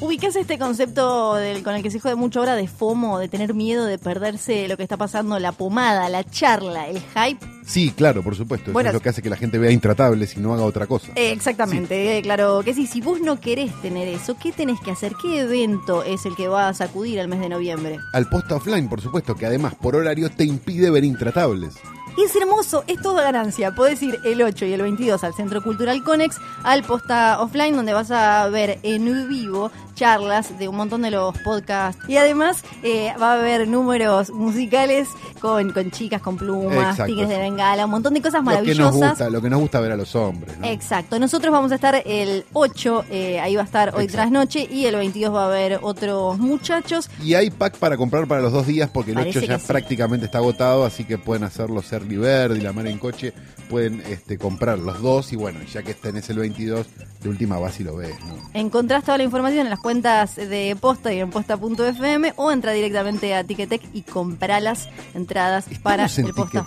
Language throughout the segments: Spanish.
¿Ubicás este concepto del, con el que se jode mucho ahora de FOMO, de tener miedo de perderse lo que está pasando, la pomada, la charla, el hype? Sí, claro, por supuesto. Bueno, Eso es lo que hace que la gente vea intratables y no haga otra cosa. Eh, exactamente, eh, claro que sí. Si vos no querés tener eso, ¿qué tenés que hacer? ¿Qué evento es el que va a sacudir el mes de noviembre? Al posta offline, por supuesto, que además por horario te impide ver intratables. Y es hermoso, es todo ganancia. Podés ir el 8 y el 22 al Centro Cultural Conex, al posta offline, donde vas a ver en vivo charlas de un montón de los podcasts. Y además eh, va a haber números musicales con, con chicas, con plumas, Exacto. tigres de bengala, un montón de cosas Lo que nos maravillosas. gusta, lo que nos gusta ver a los hombres. ¿no? Exacto, nosotros vamos a estar el 8, eh, ahí va a estar hoy Exacto. tras noche, y el 22 va a haber otros muchachos. Y hay pack para comprar para los dos días porque el Parece 8 ya sí. prácticamente está agotado, así que pueden hacerlo Serli Verde y la mar en coche, pueden este, comprar los dos y bueno, ya que tenés el 22, de última vas y lo ves. ¿no? Encontrás toda la información en las cuentas de Posta y en posta.fm o entra directamente a Ticketek y comprá las entradas para en el Posta.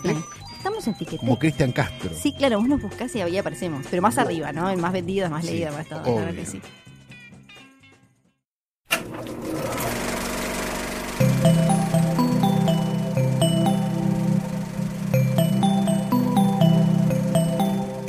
Estamos en Ticketek. Como Cristian Castro. Sí, claro, vos nos buscás y ahí aparecemos, pero más arriba, ¿no? El más vendido, el más Sí, leído, más todo, claro que sí.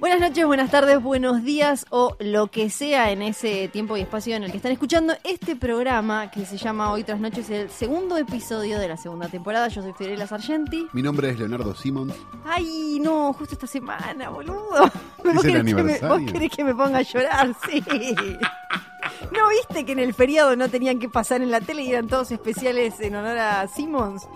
Buenas noches, buenas tardes, buenos días o lo que sea en ese tiempo y espacio en el que están escuchando este programa que se llama Hoy tras Noche, es el segundo episodio de la segunda temporada. Yo soy Fiorella Sargenti. Mi nombre es Leonardo Simons. Ay, no, justo esta semana, boludo. ¿Vos el querés, que me, vos querés que me ponga a llorar? Sí. ¿No viste que en el feriado no tenían que pasar en la tele y eran todos especiales en honor a Simmons?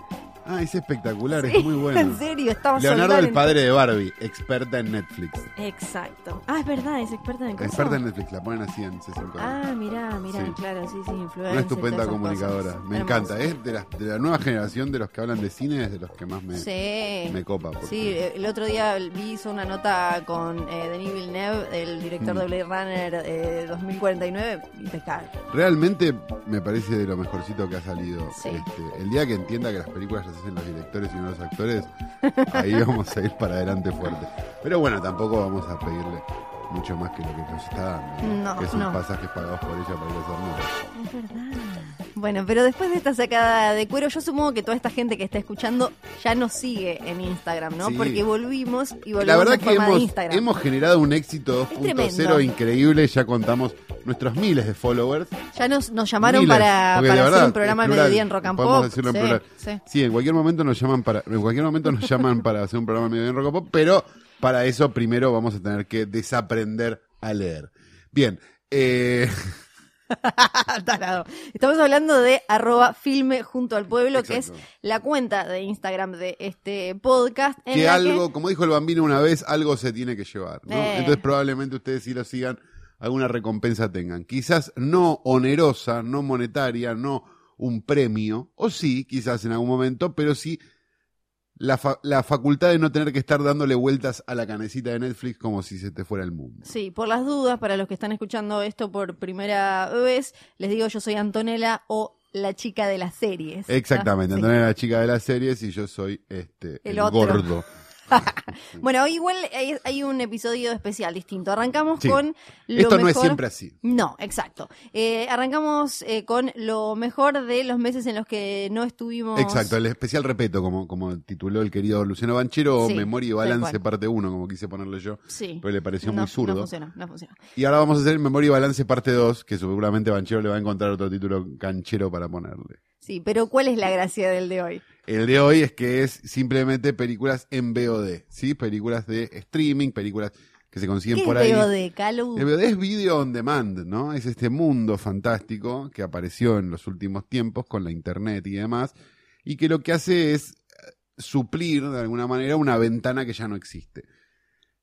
Ah, es espectacular, Sí, es muy bueno. En serio, estamos Leonardo, el padre de Barbie, experta en Netflix. Exacto. Ah, es verdad, es experta en cosas. Experta en Netflix, la ponen así en sesión Ah, mirá, mirá, Sí. claro, sí, sí, influencer. Una estupenda comunicadora. cosas. Me Hermoso. encanta. Es de la, de la nueva generación de los que hablan de cine, es de los que más me, Sí. me copa. porque- Sí, el otro día vi hizo una nota con eh, Denis Villeneuve, el director Mm. de Blade Runner eh, 2049, impecable. Realmente me parece de lo mejorcito que ha salido. Sí. Este, el día que entienda que las películas las hacen los directores y no los actores, ahí vamos a ir para adelante fuerte. Pero bueno, tampoco vamos a pedirle mucho más que lo que nos está dando. No, que son no. pasajes pagados por ella para ir a. Es verdad. Bueno, pero después de esta sacada de cuero, yo supongo que toda esta gente que está escuchando ya nos sigue en Instagram, ¿no? Sí. Porque volvimos y volvimos La verdad en que forma de hemos, Instagram. hemos generado un éxito tremendo. 2.0 increíble. Ya contamos nuestros miles de followers. Ya nos, nos llamaron Miles, para, de hacer un programa de plural, mediodía en Rock and Pop. en Sí, en cualquier momento nos llaman para, en cualquier momento nos llaman para hacer un programa medio en rock and pop, pero para eso primero vamos a tener que desaprender a leer. Bien, eh. Estamos hablando de arroba filme junto al pueblo, que es la cuenta de Instagram de este podcast. En que algo, como dijo el bambino una vez, algo se tiene que llevar. ¿no? Eh. Entonces probablemente ustedes si lo sigan, alguna recompensa tengan. Quizás no onerosa, no monetaria, no un premio, o sí, quizás en algún momento, pero sí la, fa- la facultad de no tener que estar dándole vueltas a la canecita de Netflix como si se te fuera el mundo. Sí, por las dudas, para los que están escuchando esto por primera vez, les digo yo soy Antonella o la chica de las series. Exactamente, sí. Antonella es la chica de las series y yo soy este El gordo. Bueno, hoy igual hay, hay un episodio especial distinto. Arrancamos Sí. con lo Esto no es siempre así. No, exacto. Eh, arrancamos eh, con lo mejor de los meses en los que no estuvimos. Exacto, el especial repeto, como, como tituló el querido Luciano Banchero, o Sí, Memoria y Balance parte 1, como quise ponerle yo, Sí. pero le pareció no, muy zurdo. No funcionó, no funcionó. Y ahora vamos a hacer Memoria y Balance parte 2, que seguramente Banchero le va a encontrar otro título canchero para ponerle. Sí, pero ¿cuál es la gracia del de hoy? El de hoy es que es simplemente películas en VOD, ¿sí? Películas de streaming, películas que se consiguen ¿Qué por es ahí. VOD, Calu? El VOD es video on demand, ¿no? Es este mundo fantástico que apareció en los últimos tiempos con la internet y demás, y que lo que hace es eh, suplir de alguna manera una ventana que ya no existe.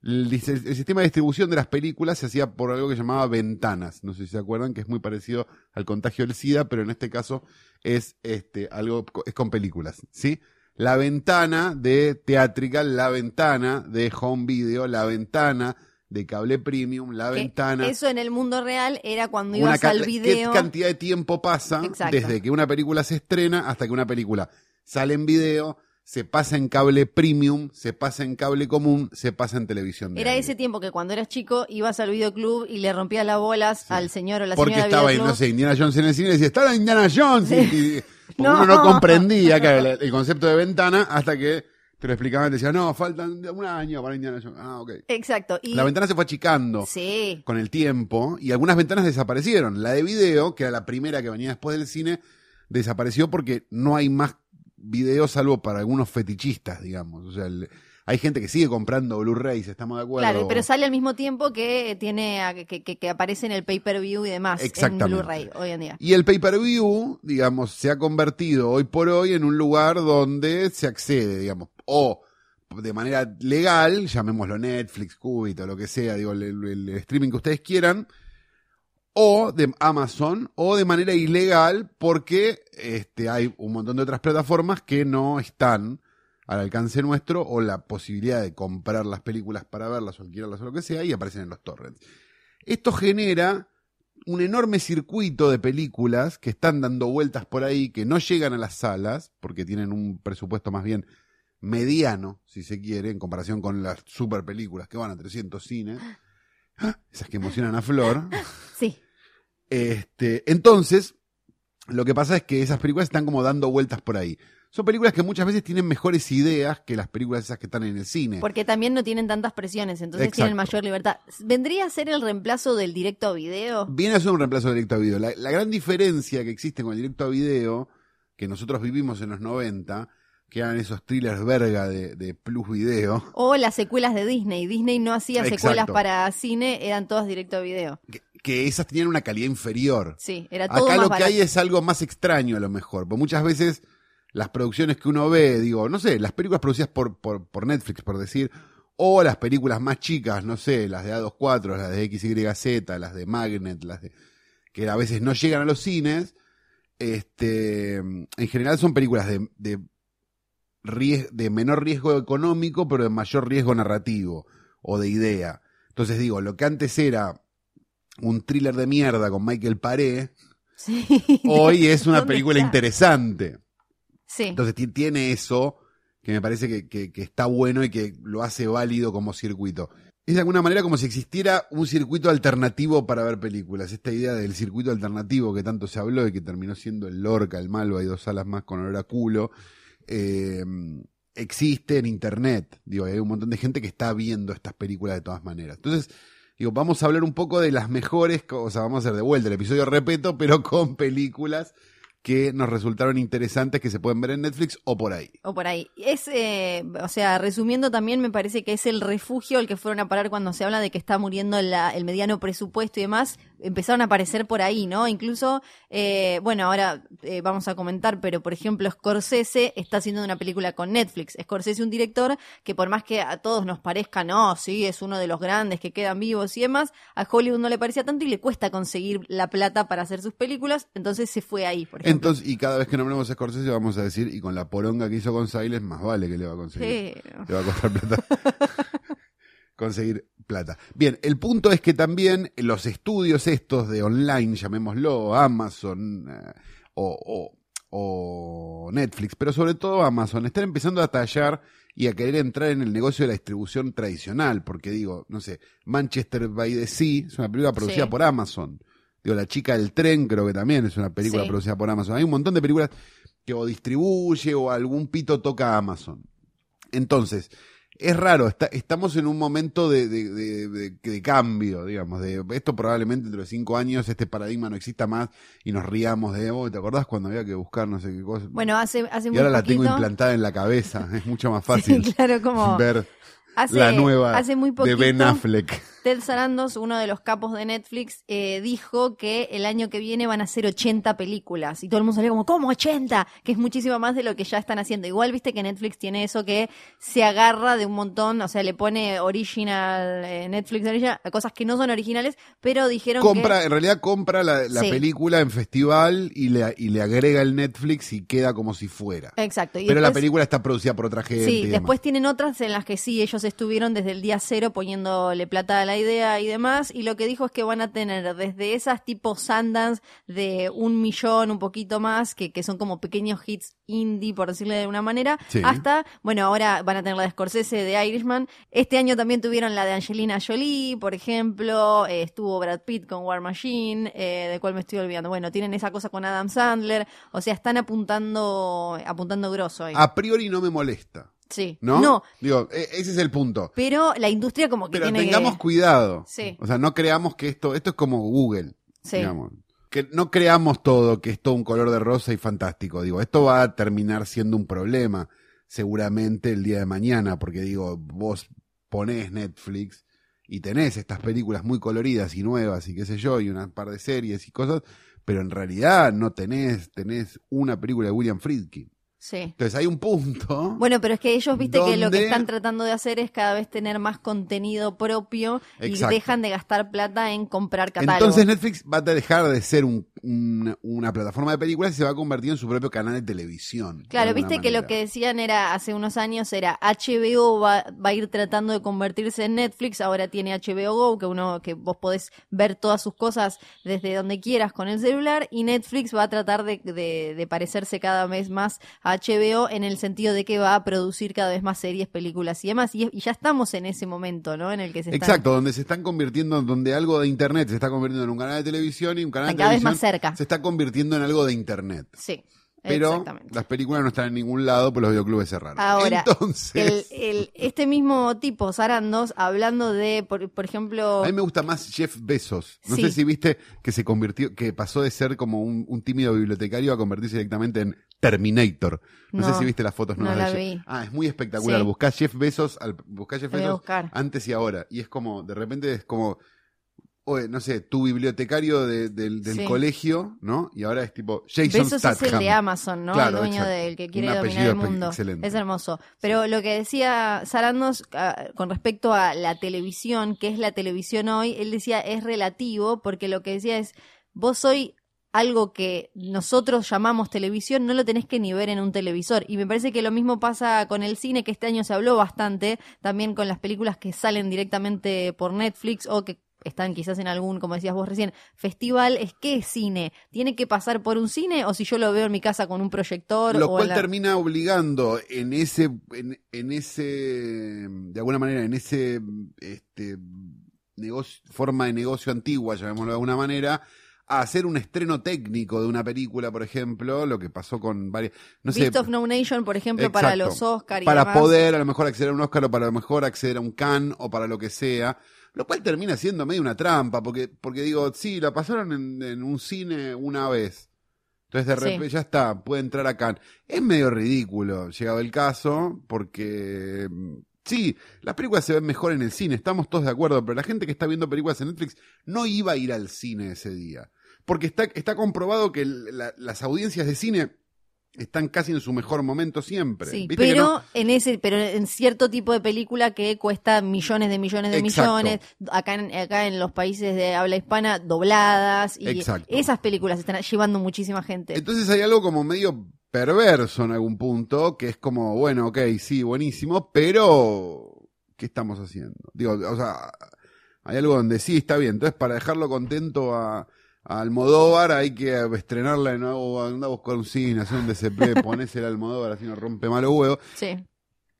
El, sistema de distribución de las películas se hacía por algo que llamaba ventanas, no sé si se acuerdan, que es muy parecido al contagio del SIDA, pero en este caso es este algo es con películas, ¿sí? La ventana de Theatrical, la ventana de Home Video, la ventana de cable premium, la Que ventana Eso en el mundo real era cuando una ibas al ¿Qué video. cantidad de tiempo pasa Exacto. desde que una película se estrena hasta que una película sale en video, se pasa en cable premium, se pasa en cable común, se pasa en televisión? de Era aire? ese tiempo que cuando eras chico ibas al videoclub y le rompías las bolas al señor o la Porque señora estaba, no videoclub. sé, Indiana Jones en el cine y decía, está la Indiana Jones. Y, y- porque No. uno no comprendía claro, el, concepto de ventana hasta que te lo explicaban y decían, no, faltan un año para Indiana Jones. Ah, ok. Exacto. Y, La ventana se fue achicando Sí. con el tiempo y algunas ventanas desaparecieron. La de video, que era la primera que venía después del cine, desapareció porque no hay más videos salvo para algunos fetichistas, digamos. O sea, el- hay gente que sigue comprando Blu-rays, estamos de acuerdo. Claro, pero sale al mismo tiempo que tiene que, que- que aparece en el pay-per-view y demás en Exactamente. Blu-ray hoy en día. Y el pay-per-view, digamos, se ha convertido hoy por hoy en un lugar donde se accede, digamos, o de manera legal, llamémoslo Netflix, Qubit o lo que sea, digo, el, el- el streaming que ustedes quieran, o de Amazon, o de manera ilegal, porque este, hay un montón de otras plataformas que no están al alcance nuestro, o la posibilidad de comprar las películas para verlas o alquilarlas o lo que sea, y aparecen en los torrents. Esto genera un enorme circuito de películas que están dando vueltas por ahí, que no llegan a las salas, porque tienen un presupuesto más bien mediano, si se quiere, en comparación con las super películas que van a 300 cines. Esas que emocionan a Flor. Sí. Este, entonces, lo que pasa es que esas películas están como dando vueltas por ahí. Son películas que muchas veces tienen mejores ideas que las películas esas que están en el cine. Porque también no tienen tantas presiones, entonces Exacto. tienen mayor libertad. ¿Vendría a ser el reemplazo del directo a video? Viene a ser un reemplazo directo a video. La, la gran diferencia que existe con el directo a video, que nosotros vivimos en los 90, que eran esos thrillers verga de, de Plus Video, O las secuelas de Disney. Disney no hacía Exacto. secuelas para cine, eran todas directo a video. Que, esas tenían una calidad inferior. Sí, era todo Acá más lo que hay es algo más extraño a lo mejor, porque muchas veces las producciones que uno ve, digo, no sé, las películas producidas por, por, por Netflix, por decir, o las películas más chicas, no sé, las de A24, las de XYZ, las de Magnet, las de que a veces no llegan a los cines, este, en general son películas de, de, de menor riesgo económico, pero de mayor riesgo narrativo o de idea. Entonces digo, lo que antes era un thriller de mierda con Michael Paré, Sí. hoy es una ¿Dónde película está? interesante. Sí. Entonces ti- tiene eso que me parece que, que- que está bueno y que lo hace válido como circuito. Es de alguna manera como si existiera un circuito alternativo para ver películas. Esta idea del circuito alternativo que tanto se habló y que terminó siendo el Lorca, el Malva y dos salas más con olor a culo, eh, existe en Internet. Digo, hay un montón de gente que está viendo estas películas de todas maneras. Entonces, digo, vamos a hablar un poco de las mejores cosas. Vamos a hacer de vuelta el episodio, repito, pero con películas que nos resultaron interesantes que se pueden ver en Netflix o por ahí. O por ahí. Es, eh, o sea, resumiendo también, me parece que es el refugio al que fueron a parar cuando se habla de que está muriendo la- el mediano presupuesto y demás. Empezaron a aparecer por ahí, ¿no? Incluso, eh, bueno, ahora eh, vamos a comentar, pero por ejemplo, Scorsese está haciendo una película con Netflix. Scorsese, un director que por más que a todos nos parezca, no, sí, es uno de los grandes que quedan vivos y demás, a Hollywood no le parecía tanto y le cuesta conseguir la plata para hacer sus películas, entonces se fue ahí, por ejemplo. Entonces, y cada vez que nombremos a Scorsese vamos a decir, y con la poronga que hizo con Siles, más vale que le va a conseguir. Pero- Le va a costar plata. conseguir plata. Bien, el punto es que también los estudios estos de online, llamémoslo Amazon eh, o, o- o Netflix, pero sobre todo Amazon, están empezando a tallar y a querer entrar en el negocio de la distribución tradicional, porque digo, no sé, Manchester by the Sea es una película producida Sí. por Amazon. Digo, La chica del tren creo que también es una película Sí. producida por Amazon. Hay un montón de películas que o distribuye o algún pito toca Amazon. Entonces, es raro, está- estamos en un momento de, de- de- de- de cambio, digamos, de esto probablemente dentro de cinco años este paradigma no exista más y nos riamos de, oh, ¿te acordás cuando había que buscar no sé qué cosa? Bueno, hace, hace y muy ahora la tengo implantada en la cabeza, es mucho más Sí, fácil claro, como ver hace, la nueva hace muy de Ben Affleck. Ted Sarandos, uno de los capos de Netflix, eh, dijo que el año que viene van a ser 80 películas. Y todo el mundo salió como, ¿cómo 80? Que es muchísimo más de lo que ya están haciendo. Igual viste que Netflix tiene eso que se agarra de un montón, o sea, le pone original, eh, Netflix original, cosas que no son originales, pero dijeron compra, que... en realidad compra la, la Sí. película en festival y le, y le agrega el Netflix y queda como si fuera. Exacto. Y Pero la película está producida por otra gente. Sí, después tienen otras en las que sí, ellos estuvieron desde el día cero poniéndole plata a la idea y demás, y lo que dijo es que van a tener desde esas tipo Sundance de un millón, un poquito más, que, que son como pequeños hits indie, por decirle de una manera, Sí. hasta, bueno, ahora van a tener la de Scorsese, de Irishman, este año también tuvieron la de Angelina Jolie, por ejemplo, eh, estuvo Brad Pitt con War Machine, eh, de cual me estoy olvidando, bueno, tienen esa cosa con Adam Sandler, o sea, están apuntando, apuntando grosso ahí. A priori no me molesta, Sí. ¿no? No, Digo, e- ese es el punto. pero la industria como que Pero tiene tengamos que... cuidado. Sí. O sea, no creamos que esto, esto es como Google, Sí. digamos. Que no creamos todo, que es todo un color de rosa y fantástico. Digo, esto va a terminar siendo un problema seguramente el día de mañana, porque digo, vos ponés Netflix y tenés estas películas muy coloridas y nuevas y qué sé yo, y una par de series y cosas, pero en realidad no tenés, tenés una película de William Friedkin. Sí. Entonces hay un punto. Bueno, pero es que ellos, viste, que lo que están tratando de hacer es cada vez tener más contenido propio y dejan de gastar plata en comprar catálogos. Entonces Netflix va a dejar de ser un- una, una plataforma de películas y se va a convertir en su propio canal de televisión. Claro, viste que lo que decían era hace unos años era HBO va, va a ir tratando de convertirse en Netflix, ahora tiene HBO Go, que uno que vos podés ver todas sus cosas desde donde quieras con el celular, y Netflix va a tratar de, de- de parecerse cada vez más a HBO en el sentido de que va a producir cada vez más series, películas y demás, y, y ya estamos en ese momento, ¿no? En el que se están Exacto, donde se están convirtiendo, donde algo de internet se está convirtiendo en un canal de televisión y un canal de cada vez más cerca. se está convirtiendo en algo de internet. Sí, Pero las películas no están en ningún lado, pues los videoclubes cerraron. Ahora, Entonces, el, el- este mismo tipo, Sarandos, hablando de, por, por ejemplo... a mí me gusta más Jeff Bezos. No Sí. sé si viste que se convirtió, que pasó de ser como un, un tímido bibliotecario a convertirse directamente en Terminator. No, No, sé si viste las fotos no nuevas la de Jeff. vi. Ah, es muy espectacular. Sí. Buscás Jeff Bezos, al, buscás Jeff Bezos antes y ahora. Y es como, de repente es como, oye, no sé, tu bibliotecario de- del, del Sí. colegio, ¿no? Y ahora es tipo Jason Besos es el de Amazon, ¿no? Claro, el dueño exacto. del que quiere Un dominar el mundo. excelente. Es hermoso. Pero lo que decía Sarandos ah, con respecto a la televisión, que es la televisión hoy, él decía es relativo, porque lo que decía es, vos hoy algo que nosotros llamamos televisión no lo tenés que ni ver en un televisor. Y me parece que lo mismo pasa con el cine, que este año se habló bastante, también con las películas que salen directamente por Netflix o que están quizás en algún, como decías vos recién, festival, es qué es cine. ¿Tiene que pasar por un cine o si yo lo veo en mi casa con un proyector? Lo o cual la- termina obligando en ese, en, en ese, de alguna manera, en ese, este, negocio, forma de negocio antigua, llamémoslo de alguna manera, a hacer un estreno técnico de una película, por ejemplo, lo que pasó con varias, no sé, Beast of No Nation, por ejemplo, para los Oscar y para demás. poder a lo mejor acceder a un Oscar o para lo mejor acceder a un Cannes o para lo que sea, lo cual termina siendo medio una trampa, porque, porque digo, sí, la pasaron en, en un cine una vez. Entonces de Sí. repente ya está, puede entrar a Cannes. Es medio ridículo, llegado el caso, porque sí, las películas se ven mejor en el cine, estamos todos de acuerdo, pero la gente que está viendo películas en Netflix no iba a ir al cine ese día. Porque está, está comprobado que la- las audiencias de cine están casi en su mejor momento siempre. Sí, ¿Viste que pero no? en ese, pero en cierto tipo de película que cuesta millones de millones de Exacto. millones, acá en, acá en los países de habla hispana, dobladas, y Exacto. esas películas están llevando muchísima gente. Entonces hay algo como medio perverso en algún punto, que es como, bueno, ok, sí, buenísimo, pero ¿qué estamos haciendo? Digo, o sea, hay algo donde sí está bien. Entonces, para dejarlo contento a, a Almodóvar, hay que estrenarla de nuevo, anda a buscar un cine, hacer un DCP, ponés el Almodóvar, así no rompe malo huevo, Sí,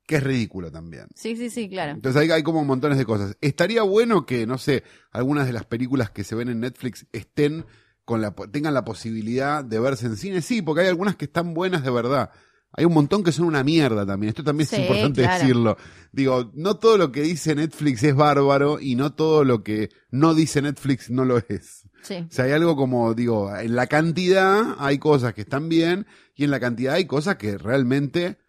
que es ridículo también. sí, sí, sí, claro. Entonces hay, hay como montones de cosas. Estaría bueno que, no sé, algunas de las películas que se ven en Netflix estén con la, tengan la posibilidad de verse en cine. Sí, porque hay algunas que están buenas de verdad. Hay un montón que son una mierda también. Esto también Sí, es importante claro. decirlo. Digo, no todo lo que dice Netflix es bárbaro y no todo lo que no dice Netflix no lo es. Sí. O sea, hay algo como, digo, en la cantidad hay cosas que están bien y en la cantidad hay cosas que realmente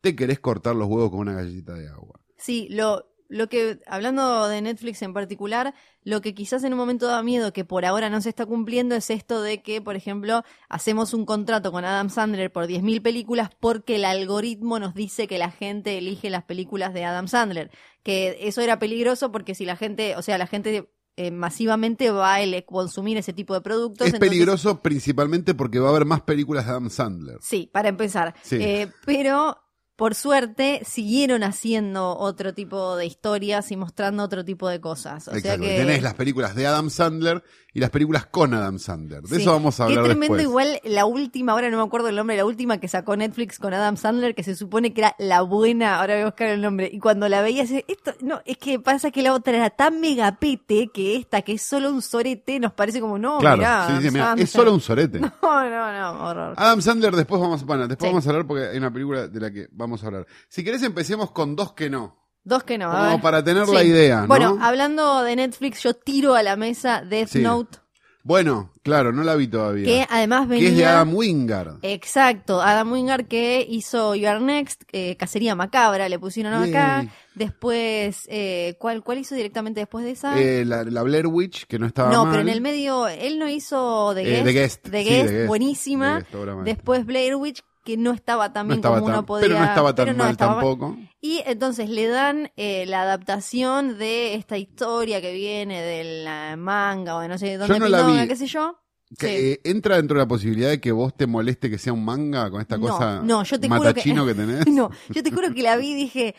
te querés cortar los huevos con una galletita de agua. Sí, lo, lo que, hablando de Netflix en particular, lo que quizás en un momento da miedo, que por ahora no se está cumpliendo, es esto de que, por ejemplo, hacemos un contrato con Adam Sandler por 10.000 películas porque el algoritmo nos dice que la gente elige las películas de Adam Sandler. Que eso era peligroso porque si la gente, o sea, la gente eh, masivamente va a consumir ese tipo de productos. Es entonces- peligroso principalmente porque va a haber más películas de Adam Sandler. Sí, para empezar. Sí. Eh, pero por suerte siguieron haciendo otro tipo de historias y mostrando otro tipo de cosas. O sea que Tenés las películas de Adam Sandler y las películas con Adam Sandler. De Sí. eso vamos a hablar Qué tremendo después. igual la última, ahora no me acuerdo el nombre, la última que sacó Netflix con Adam Sandler, que se supone que era la buena, ahora voy a buscar el nombre, y cuando la veías, esto, no, es que pasa que la otra era tan megapete que esta, que es solo un sorete, nos parece como, no, Claro, mirá, sí, sí, Adam mirá, Sandler. es solo un sorete. No, no, no, horror. Adam Sandler, después vamos, bueno, después vamos a hablar porque hay una película de la que vamos a hablar. Si querés empecemos con dos que no. Dos que no. Como para tener la idea, ¿no? Bueno, hablando de Netflix, yo tiro a la mesa Death Sí. Note, Bueno, claro, no la vi todavía. que además venía... Que es de Adam Wingard. Exacto, Adam Wingard que hizo You Are Next, eh, Cacería Macabra, le pusieron acá. Después, eh, ¿cuál, ¿cuál hizo directamente después de esa? Eh, la, la Blair Witch, que no estaba no, mal. pero en el medio, él no hizo The Guest. The Guest, The sí, Guest, The Guest, buenísima. The Guest, maestra. Después Blair Witch, que no estaba tan no bien estaba como tan, uno podía. pero no estaba tan no mal estaba tampoco. Y entonces le dan eh, la adaptación de esta historia que viene del manga o de no sé de dónde no la vi. qué sé yo. Que, Sí. eh, ¿Entra dentro de la posibilidad de que vos te moleste que sea un manga con esta No, cosa no, yo te juro que- matachino que, tenés? No, yo te juro que la vi y dije,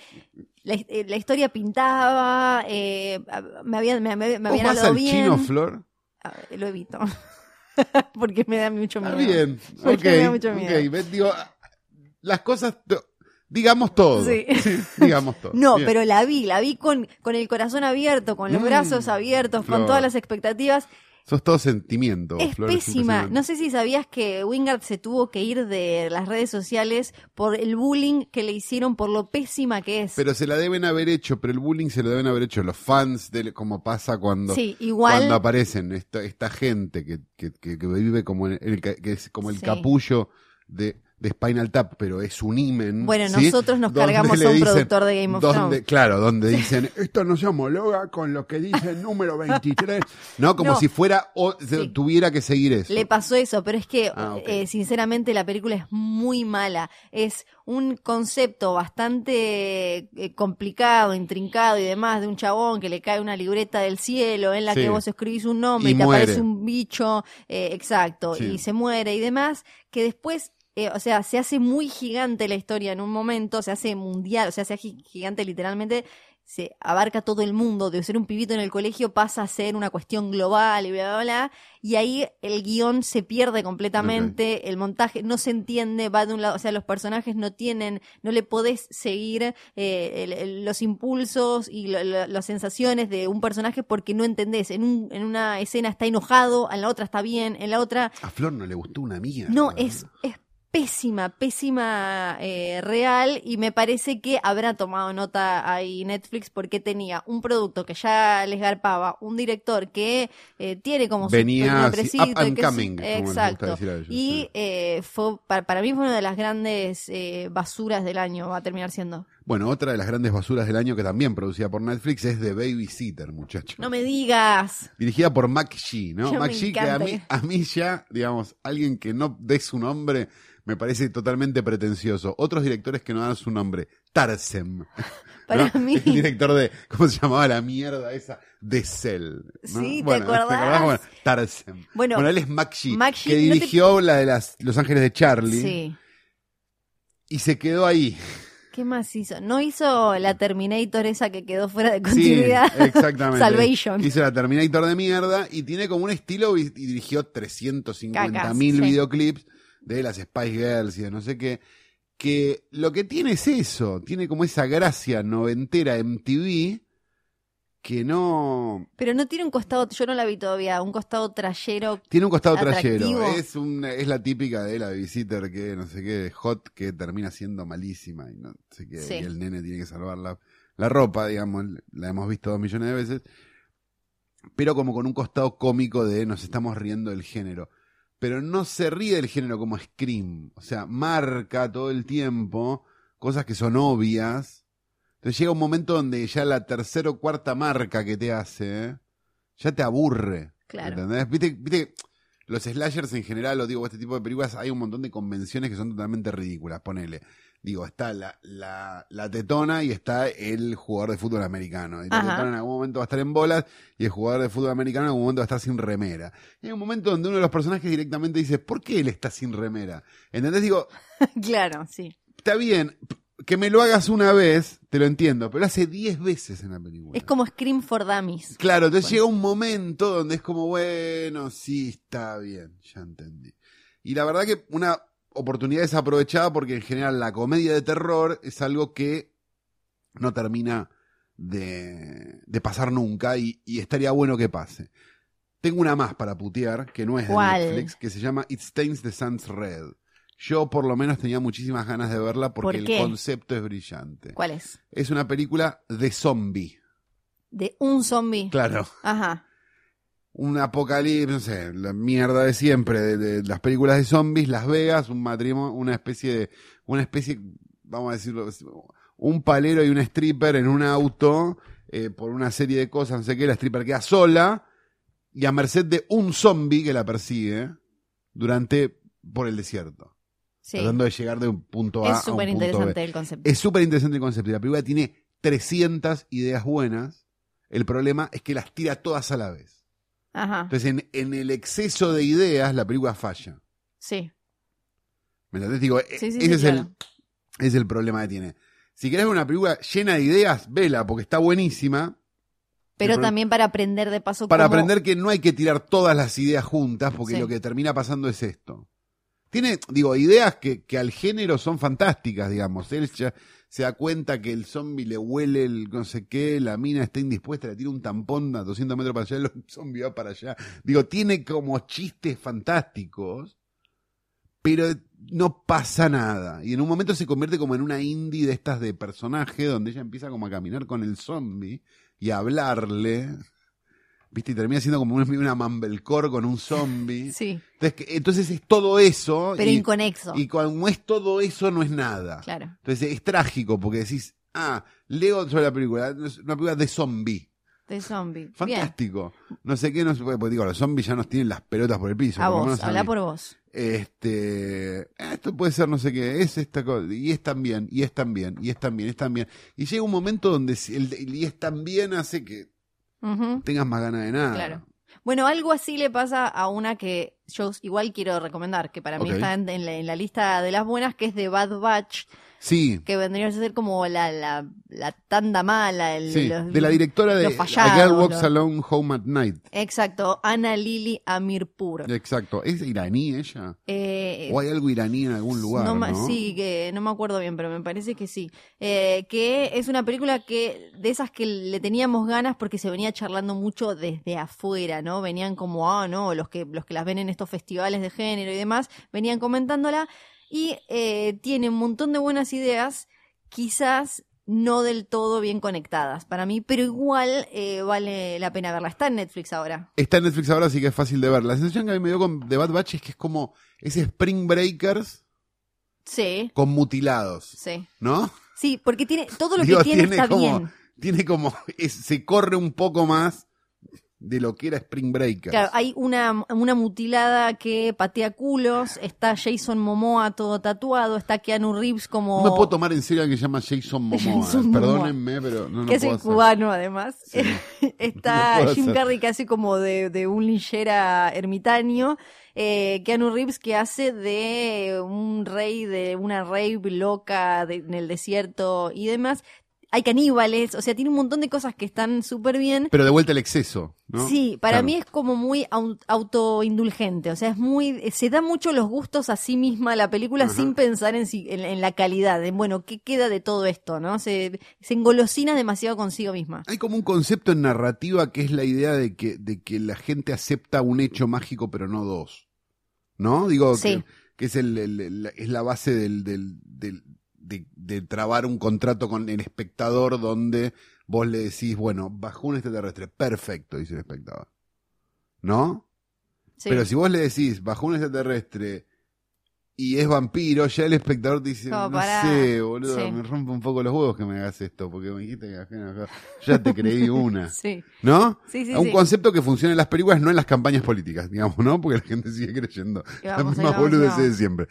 la, eh, la historia pintaba, eh, me habían, me, me- me ¿Vos habían vas hablado al bien. chino, Flor? A ver, lo evito. Porque me da mucho Está miedo. bien, Porque me da mucho miedo. digo, las cosas, digamos todo, Sí. digamos todo. No, Bien. pero la vi, la vi con, con el corazón abierto, con los Mm, brazos abiertos, Flor. con todas las expectativas. Sos todo sentimiento, Es Flor, pésima. No sé si sabías que Wingard se tuvo que ir de las redes sociales por el bullying que le hicieron, por lo pésima que es. Pero se la deben haber hecho, pero el bullying se lo deben haber hecho los fans, de, como pasa cuando, sí, igual. cuando aparecen esta, esta gente que, que, que- vive como, el, que es como el Sí. capullo de, de Spinal Tap, pero es un imen. Bueno, ¿sí? nosotros nos cargamos a un dicen- productor de Game of donde, Thrones. Claro, donde dicen, esto no se homologa con lo que dice el número 23. No, como No. si fuera, o Sí. tuviera que seguir eso. Le pasó eso, pero es que, Ah, eh, sinceramente, la película es muy mala. Es un concepto bastante eh, complicado, intrincado y demás, de un chabón que le cae una libreta del cielo en la Sí. que vos escribís un nombre Y y, te muere. aparece un bicho, eh, exacto, y se muere y demás, que después... eh, o sea, se hace muy gigante la historia en un momento, se hace mundial, o sea, se hace gi- gigante literalmente, se abarca todo el mundo, de ser un pibito en el colegio pasa a ser una cuestión global y bla, bla, bla, y ahí el guion se pierde completamente, el montaje no se entiende, va de un lado, o sea, los personajes no tienen, no le podés seguir eh, el- el- los impulsos y lo- lo- las sensaciones de un personaje porque no entendés, en, un, en una escena está enojado, en la otra está bien, en la otra A Flor no le gustó una mierda. no, es, es pésima, pésima eh, real y me parece que habrá tomado nota ahí Netflix porque tenía un producto que ya les garpaba, un director que eh, tiene como su Venía up and es- coming, como exacto. decir a ellos, y sí. eh, fue para, para mí fue una de las grandes eh, basuras del año, va a terminar siendo. Bueno, otra de las grandes basuras del año que también producida por Netflix es The Babysitter, muchachos. No me digas. Dirigida por Mac G, ¿no? Yo Mac G, que a mí, a mí ya, digamos, alguien que no dé su nombre me parece totalmente pretencioso. Otros directores que no dan su nombre, Tarsem. Para ¿no? mí- El director de, ¿cómo se llamaba la mierda esa? De Cell. ¿no? Sí, ¿te acordás? Bueno, Tarsem. Bueno, Bueno, él es Mac G, Mac G, que no te- dirigió la de las Los Ángeles de Charlie Sí. y se quedó ahí. ¿Qué más hizo? No hizo la Terminator esa que quedó fuera de Sí, continuidad. exactamente. Salvation. Hizo la Terminator de mierda y tiene como un estilo y, dirigió 350 Cacas, mil sí. videoclips de las Spice Girls y de no sé qué. Que lo que tiene es eso, tiene como esa gracia noventera MTV que no... Pero no tiene un costado, yo no la vi todavía, un costado trayero. Tiene un costado Atractivo. trayero. Es, un, es la típica de la visitor que no sé qué, hot, que termina siendo malísima y no sé qué. Sí. Y el nene tiene que salvar la, la ropa, digamos. La hemos visto dos millones de veces. Pero como con un costado cómico de nos estamos riendo del género. Pero no se ríe del género como Scream. O sea, marca todo el tiempo cosas que son obvias. Entonces llega un momento donde ya la tercera o cuarta marca que te hace, ¿eh? ya te aburre. Claro. ¿Entendés? Viste, viste los slashers en general, o digo, este tipo de películas, hay un montón de convenciones que son totalmente ridículas. Ponele. Digo, está la, la, la tetona y está el jugador de fútbol americano. Y la Ajá. tetona en algún momento va a estar en bolas y el jugador de fútbol americano en algún momento va a estar sin remera. Y hay un momento donde uno de los personajes directamente dice, ¿por qué él está sin remera? ¿Entendés? Digo, claro, sí. está bien, que me lo hagas una vez, te lo entiendo, pero hace 10 veces en la película. Es como Scream for Dummies. Claro, entonces Bueno. llega un momento donde es como, bueno, sí, está bien, ya entendí. Y la verdad que una oportunidad desaprovechada porque en general la comedia de terror es algo que no termina de, de pasar nunca y, y estaría bueno que pase. Tengo una más para putear, que no es de ¿Cuál? Netflix, que se llama It Stains the Sun's Red. Yo por lo menos tenía muchísimas ganas de verla porque el concepto es brillante. ¿Cuál es? Es una película de zombie. De un zombie. Claro. Ajá. un apocalipsis, no sé, la mierda de siempre, de, de las películas de zombies, Las Vegas, un matrimonio, una especie de, una especie, vamos a decirlo, un palero y un stripper en un auto, eh, por una serie de cosas, no sé qué, la stripper queda sola, y a merced de un zombie que la persigue durante, por el desierto, Sí. tratando de llegar de un punto A Es súper interesante el concepto. Es súper interesante el concepto, y la película tiene 300 ideas buenas, el problema es que las tira todas a la vez. Ajá. Entonces, en, en el exceso de ideas, la película falla. Sí. ¿Me entendés? Digo, Sí, sí, ese sí, es, claro. el, es el problema que tiene. Si querés ver una película llena de ideas, vela, porque está buenísima. Pero también para aprender de paso Para cómo- aprender que no hay que tirar todas las ideas juntas, porque Sí. lo que termina pasando es esto. Tiene, digo, ideas que, que al género son fantásticas, digamos. Él ya se da cuenta que el zombie le huele el no sé qué, la mina está indispuesta, le tira un tampón a 200 metros para allá, el zombie va para allá. Digo, tiene como chistes fantásticos, pero no pasa nada. Y en un momento se convierte como en una indie de estas de personaje, donde ella empieza como a caminar con el zombie y a hablarle. ¿Viste? Y termina siendo como una, una con un zombie. Sí, Entonces, entonces es todo eso. pero y, inconexo. y como es todo eso, no es nada. Claro. Entonces es trágico porque decís, ah, leo sobre la película, una película de zombie. De zombie. Bien. Fantástico. No sé qué, no sé, porque digo, los zombies ya nos tienen las pelotas por el piso. A vos, a habla por vos. Este, ah, esto puede ser no sé qué, es esta cosa, y es también, y es también, y es también, es también. Y llega un momento donde el y es también hace que Tengas más ganas de nada. Claro. Bueno, algo así le pasa a una que yo igual quiero recomendar, que para mí Ok. está en, en la, en la lista de las buenas, que es de Bad Batch, Sí, que vendría a ser como la, la, la tanda mala. El, sí, los- de la directora de A fallados, Girl Walks Alone Home at Night. Exacto, Ana Lili Amirpur. Exacto. ¿Es iraní ella? Eh, ¿O hay algo iraní en algún lugar? no, Sí, que no me acuerdo bien, pero me parece que sí. Eh, que es una película que de esas que le teníamos ganas porque se venía charlando mucho desde afuera, ¿no? Venían como, ah, no, los que, los que las ven en estos festivales de género y demás, venían comentándola y eh, tiene un montón de buenas ideas, quizás no del todo bien conectadas para mí, pero igual eh, vale la pena verla. Está en Netflix ahora. Está en Netflix ahora, así que es fácil de ver. La sensación que a mí me dio con The Bad Batch es que es como ese Spring Breakers Sí, con mutilados, sí. ¿no? Sí, porque tiene todo lo Digo, que tiene, tiene está como- bien. Tiene como, es- se corre un poco más de lo que era Spring Breakers. Claro, hay una, una mutilada que patea culos, está Jason Momoa todo tatuado, está Keanu Reeves como... No me puedo tomar en serio a que se llama Jason Momoa. Jason Momoa. Perdónenme, pero no, no que es puedo el hacer. cubano además. Sí. está No Jim. Carrey que hace como de, de un linchera ermitaño. Eh, Keanu Reeves que hace de un rey de una rave loca de- en el desierto y demás. Hay caníbales, o sea, tiene un montón de cosas que están súper bien. Pero de vuelta el exceso, ¿no? Sí, para Claro. mí es como muy au- autoindulgente, o sea, es muy, se da mucho los gustos a sí misma la película Ajá. sin pensar en, si- en, en la calidad, en bueno, ¿qué queda de todo esto? ¿no? Se, se engolosina demasiado consigo misma. Hay como un concepto en narrativa que es la idea de que, de que la gente acepta un hecho mágico, pero no dos. ¿No? Digo, Sí. que, que es, el, el- el- es la base del, del, del- de, de trabar un contrato con el espectador donde vos le decís, bueno, bajó un extraterrestre. Perfecto, dice el espectador. ¿No? Sí. Pero si vos le decís, bajó un extraterrestre y es vampiro, ya el espectador dice, Como no para- sé, boludo, sí. me rompe un poco los huevos que me hagas esto, porque me dijiste que ya te creí una. Sí, ¿No? sí, sí. un concepto que funciona en las películas, no en las campañas políticas, digamos, ¿no? Porque la gente sigue creyendo vamos, vamos, boludeces vamos. de siempre.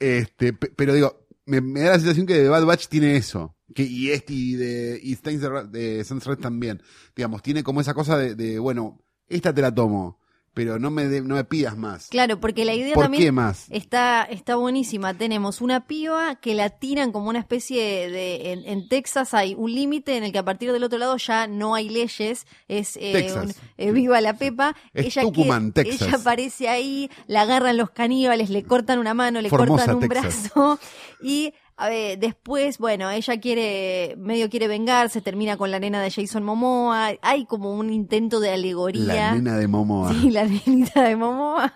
Este, pe- pero digo, me, da la sensación que The Bad Batch tiene eso. Que, y este, y de, y Stains de, de también. Digamos, tiene como esa cosa de, de, bueno, esta te la tomo, pero no me, de- no me pidas más. Claro, porque la idea ¿Por también qué más? Está, está buenísima. Tenemos una piba que la tiran como una especie de. En, en Texas hay un límite en el que a partir del otro lado ya no hay leyes. Es eh, Texas. un- eh, viva la Pepa. Es ella Tucumán, Texas. Ella aparece ahí, la agarran los caníbales, le cortan una mano, le Formosa, cortan un Texas. brazo. Y a ver, después, bueno, ella quiere, medio quiere vengarse, termina con la nena de Jason Momoa. Hay como un intento de alegoría. La nena de Momoa. Sí, la nenita de Momoa.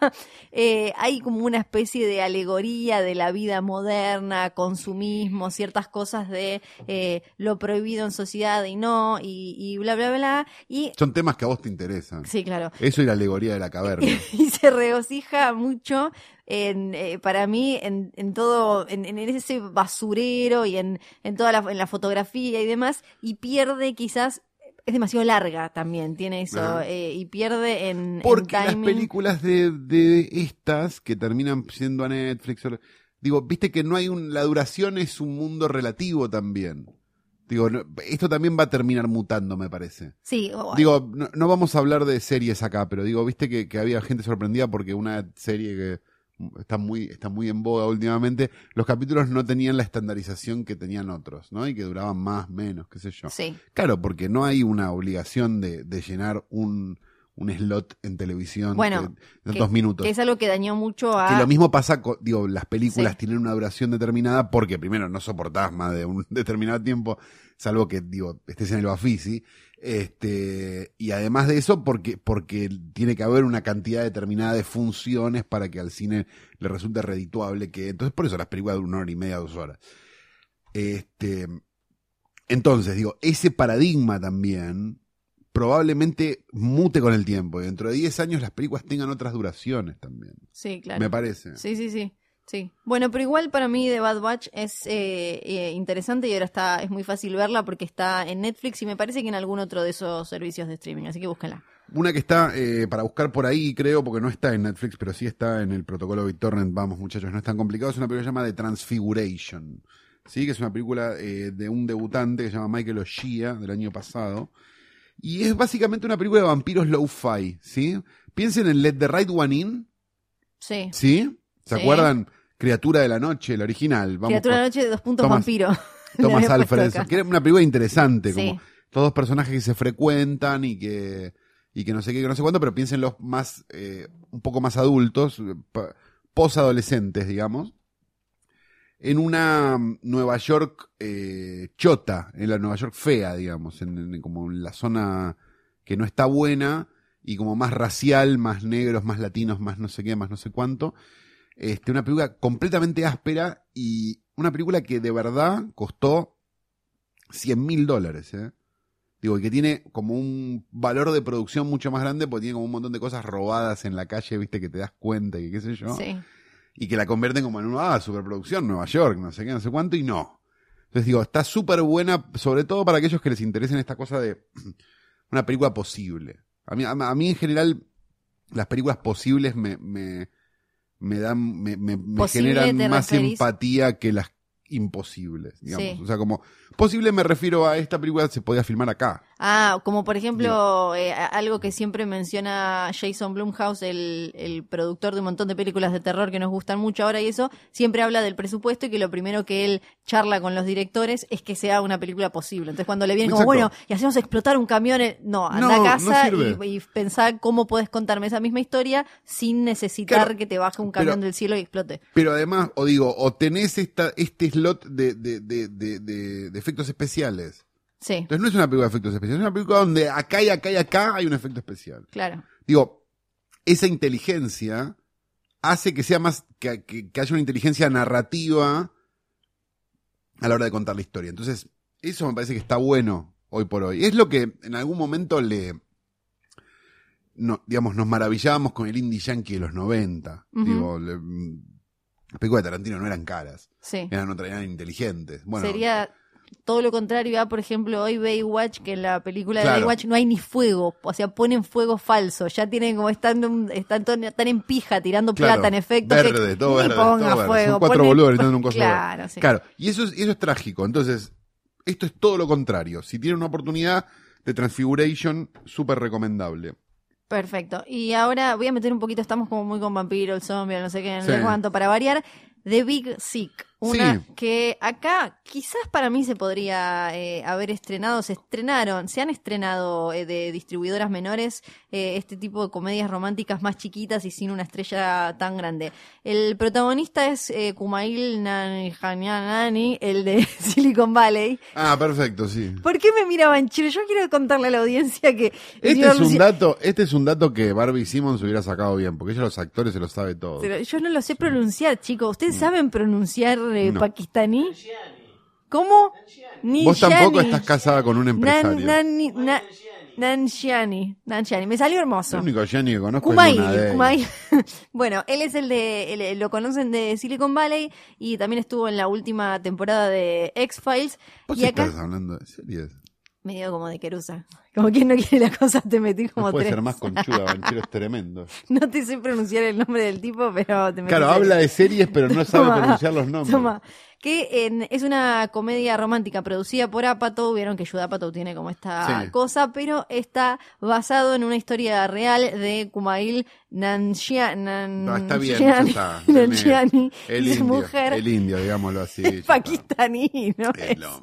Eh, hay como una especie de alegoría de la vida moderna, consumismo, ciertas cosas de eh, lo prohibido en sociedad y no, y, y bla, bla, bla. Y Son temas que a vos te interesan. sí, claro. Eso y la alegoría de la caverna. Y se regocija mucho en, eh, para mí en, en todo, en, en ese basurero y en, en toda la, en la fotografía y demás, y pierde quizás, es demasiado larga también, tiene eso, eh, y pierde en, en Porque las películas de, de estas que terminan siendo a Netflix, digo, viste que no hay un, la duración es un mundo relativo también. Digo, no- esto también va a terminar mutando, me parece. Sí, Digo, no, no vamos a hablar de series acá, pero digo, viste que, que había gente sorprendida porque una serie que está muy, está muy en boga últimamente, los capítulos no tenían la estandarización que tenían otros, ¿no? Y que duraban más, menos, qué sé yo. sí, Claro, porque no hay una obligación de, de llenar un, un slot en televisión Bueno, de, de dos minutos. que es algo que dañó mucho a... Que lo mismo pasa con, digo, las películas Sí. tienen una duración determinada porque primero no soportás más de un determinado tiempo, salvo que, digo, estés en el Bafisi. Este, y además de eso, porque, porque tiene que haber una cantidad determinada de funciones para que al cine le resulte redituable que, entonces por eso las películas duran una hora y media, dos horas. Este, entonces, digo, ese paradigma también probablemente mute con el tiempo y dentro de 10 años las películas tengan otras duraciones también. Sí, claro. Me parece. Sí, sí, sí. Sí. Bueno, pero igual para mí The Bad Batch es eh, eh, interesante y ahora está es muy fácil verla porque está en Netflix y me parece que en algún otro de esos servicios de streaming, así que búsquenla. Una que está eh, para buscar por ahí, creo, porque no está en Netflix, pero sí está en el protocolo BitTorrent. Vamos, muchachos, no es tan complicado. Es una película que se llama The Transfiguration. Sí, que es una película eh, de un debutante que se llama Michael O'Shea del año pasado. Y es básicamente una película de vampiros low-fi, ¿sí? Piensen en Let the Right One In, Sí. ¿sí? ¿Se Sí. acuerdan? Criatura de la Noche, el original. Vamos Criatura de la noche, dos puntos vampiro. Thomas Alfred, acá. que era una película interesante, Sí. como todos personajes que se frecuentan y que y que no sé qué, que no sé cuánto, pero piensen los más, eh, un poco más adultos, posadolescentes, digamos, en una mm, Nueva York eh, chota, en la Nueva York fea, digamos, en, en- como en la zona que no está buena y como más racial, más negros, más latinos, más no sé qué, más no sé cuánto. Este, una película completamente áspera y una película que de verdad costó 100 mil dólares, ¿eh? Digo, y que tiene como un valor de producción mucho más grande porque tiene como un montón de cosas robadas en la calle, viste, que te das cuenta y qué sé yo. Sí. Y que la convierten como en una, ah, superproducción, Nueva York, no sé qué, no sé cuánto, y no. Entonces digo, está súper buena, sobre todo para aquellos que les interesen esta cosa de una película posible. A mí, a, a mí en general, las películas posibles me, me, me dan, me, me, me generan ¿te más referís? empatía que las imposibles, digamos. Sí. O sea, como posible me refiero a esta película se podía filmar acá. Ah, como por ejemplo, eh, algo que siempre menciona Jason Blumhouse, el, el productor de un montón de películas de terror que nos gustan mucho ahora y eso, siempre habla del presupuesto y que lo primero que él charla con los directores es que sea una película posible. Entonces cuando le viene como, bueno, y hacemos explotar un camión, no, anda No, a casa y, y pensá cómo puedes contarme esa misma historia sin necesitar Claro, que te baje un camión pero- del cielo y explote. Pero además, o digo, o tenés esta, este slot de, de, de, de, de- de efectos especiales. Sí, Entonces no es una película de efectos especiales, es una película donde acá y acá y acá hay un efecto especial. claro. Digo, esa inteligencia hace que sea más, que, que- que haya una inteligencia narrativa a la hora de contar la historia. Entonces, eso me parece que está bueno hoy por hoy. Es lo que en algún momento le, no, digamos, nos maravillábamos con el indie yankee de los 90. Ujú. Digo, le- Las películas de Tarantino no eran caras, Sí. eran, no eran inteligentes. Bueno, Sería todo lo contrario a, por ejemplo, hoy Baywatch, que en la película de Claro. Baywatch no hay ni fuego, o sea, ponen fuego falso, ya tienen como están, están, en pija tirando Claro, plata en efecto. Verde, que todo verde, ponga todo verde. fuego. Son cuatro boludos gritando un coso Claro, verde. sí. Claro, y eso es, eso es trágico. Entonces, esto es todo lo contrario. Si tienen una oportunidad de Transfiguration, súper recomendable. Perfecto. Y ahora voy a meter un poquito, estamos como muy con vampiro, el zombie, no sé qué, no sé Sí. cuánto, para variar. The Big Sick, una Sí. que acá quizás para mí se podría eh, haber estrenado, se estrenaron, se han estrenado eh, de distribuidoras menores eh, este tipo de comedias románticas más chiquitas y sin una estrella tan grande. El protagonista es Kumail Nanjiani, el de Silicon Valley. Ah, perfecto, sí. ¿Por qué me miraban chile? Yo quiero contarle a la audiencia que... Este es un dato, este es un dato que Barbie Simmons hubiera sacado bien, porque ella los actores se lo sabe todo. Pero yo no lo sé pronunciar, chicos. ¿Ustedes saben pronunciar eh, No. pakistaní? ¿Cómo? Vos tampoco estás casada con un empresario. Nan, nani- na- Nanjiani. Nanjiani. Me salió hermoso. El único Gianni que conozco Kumail, es Luna Day. Kumail. bueno, él es el de, el- lo conocen de Silicon Valley y también estuvo en la última temporada de X-Files. ¿Vos Y acá, estás hablando de series? Medio como de Querusa. Como quien no quiere la cosa, te metí como No puede tres. ser más conchuda, Banchero es tremendo. No te sé pronunciar el nombre del tipo, pero te metí Claro, tres. habla de series, pero no sabe Toma, pronunciar los nombres. Toma. Que en- es una comedia romántica producida por Apatow. Vieron que Judd Apatow tiene como esta Sí. cosa, pero está basado en una historia real de Kumail Nanjiani. No, está bien, ya está. Nanjiani El y su indio, mujer el indio, digámoslo así. es pakistaní, ¿no? Es lo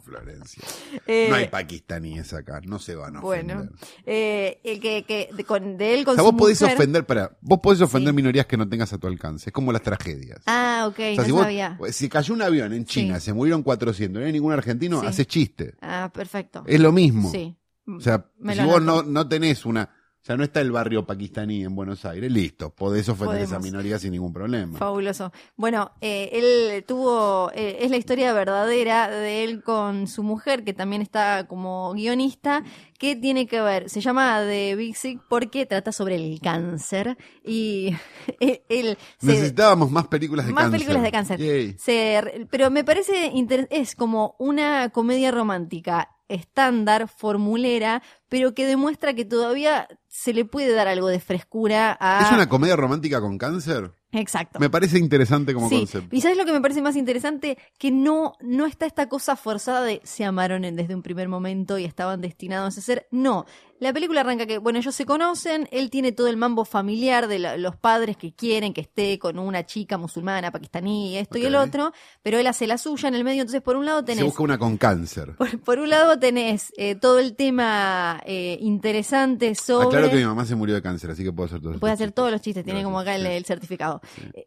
Florencia. Eh, no hay pakistaníes acá, no se van a Bueno, ofender. eh, el que, que de, con, de él con O sea, vos podés mujer- ofender, para, vos podés ofender Sí. minorías que no tengas a tu alcance. Es como las tragedias. Ah, ok, o sea, no si, vos- sabía. si cayó un avión en China, se murieron 400, no hay ningún argentino, Sí. haces chiste. Ah, perfecto. Es lo mismo. Sí. O sea, Me si vos no, no tenés una... O sea, no está el barrio pakistaní en Buenos Aires, listo, podés ofender a esa Podemos. minoría sin ningún problema. Fabuloso. Bueno, eh, él tuvo, eh, es la historia verdadera de él con su mujer, que también está como guionista, que tiene que ver, se llama The Big Sick porque trata sobre el cáncer y él, él se- Necesitábamos más películas de más cáncer. películas de cáncer. Yay. Se- pero me parece inter- es como una comedia romántica estándar, formulera, pero que demuestra que todavía se le puede dar algo de frescura a... ¿Es una comedia romántica con cáncer? Exacto. Me parece interesante como sí. concepto. Y sabes lo que me parece más interesante, que no, no está esta cosa forzada de se amaron en- desde un primer momento y estaban destinados a ser. No. La película arranca que, bueno, ellos se conocen, él tiene todo el mambo familiar de la- los padres que quieren que esté con una chica musulmana, pakistaní, esto y el otro, pero él hace la suya en el medio, entonces por un lado Se tenés busca una con cáncer. por, por un lado tenés eh, todo el tema eh, interesante sobre... Aclaro que mi mamá se murió de cáncer, así que puedo hacer todo Puede hacer todos los chistes, tiene como acá el, certificado.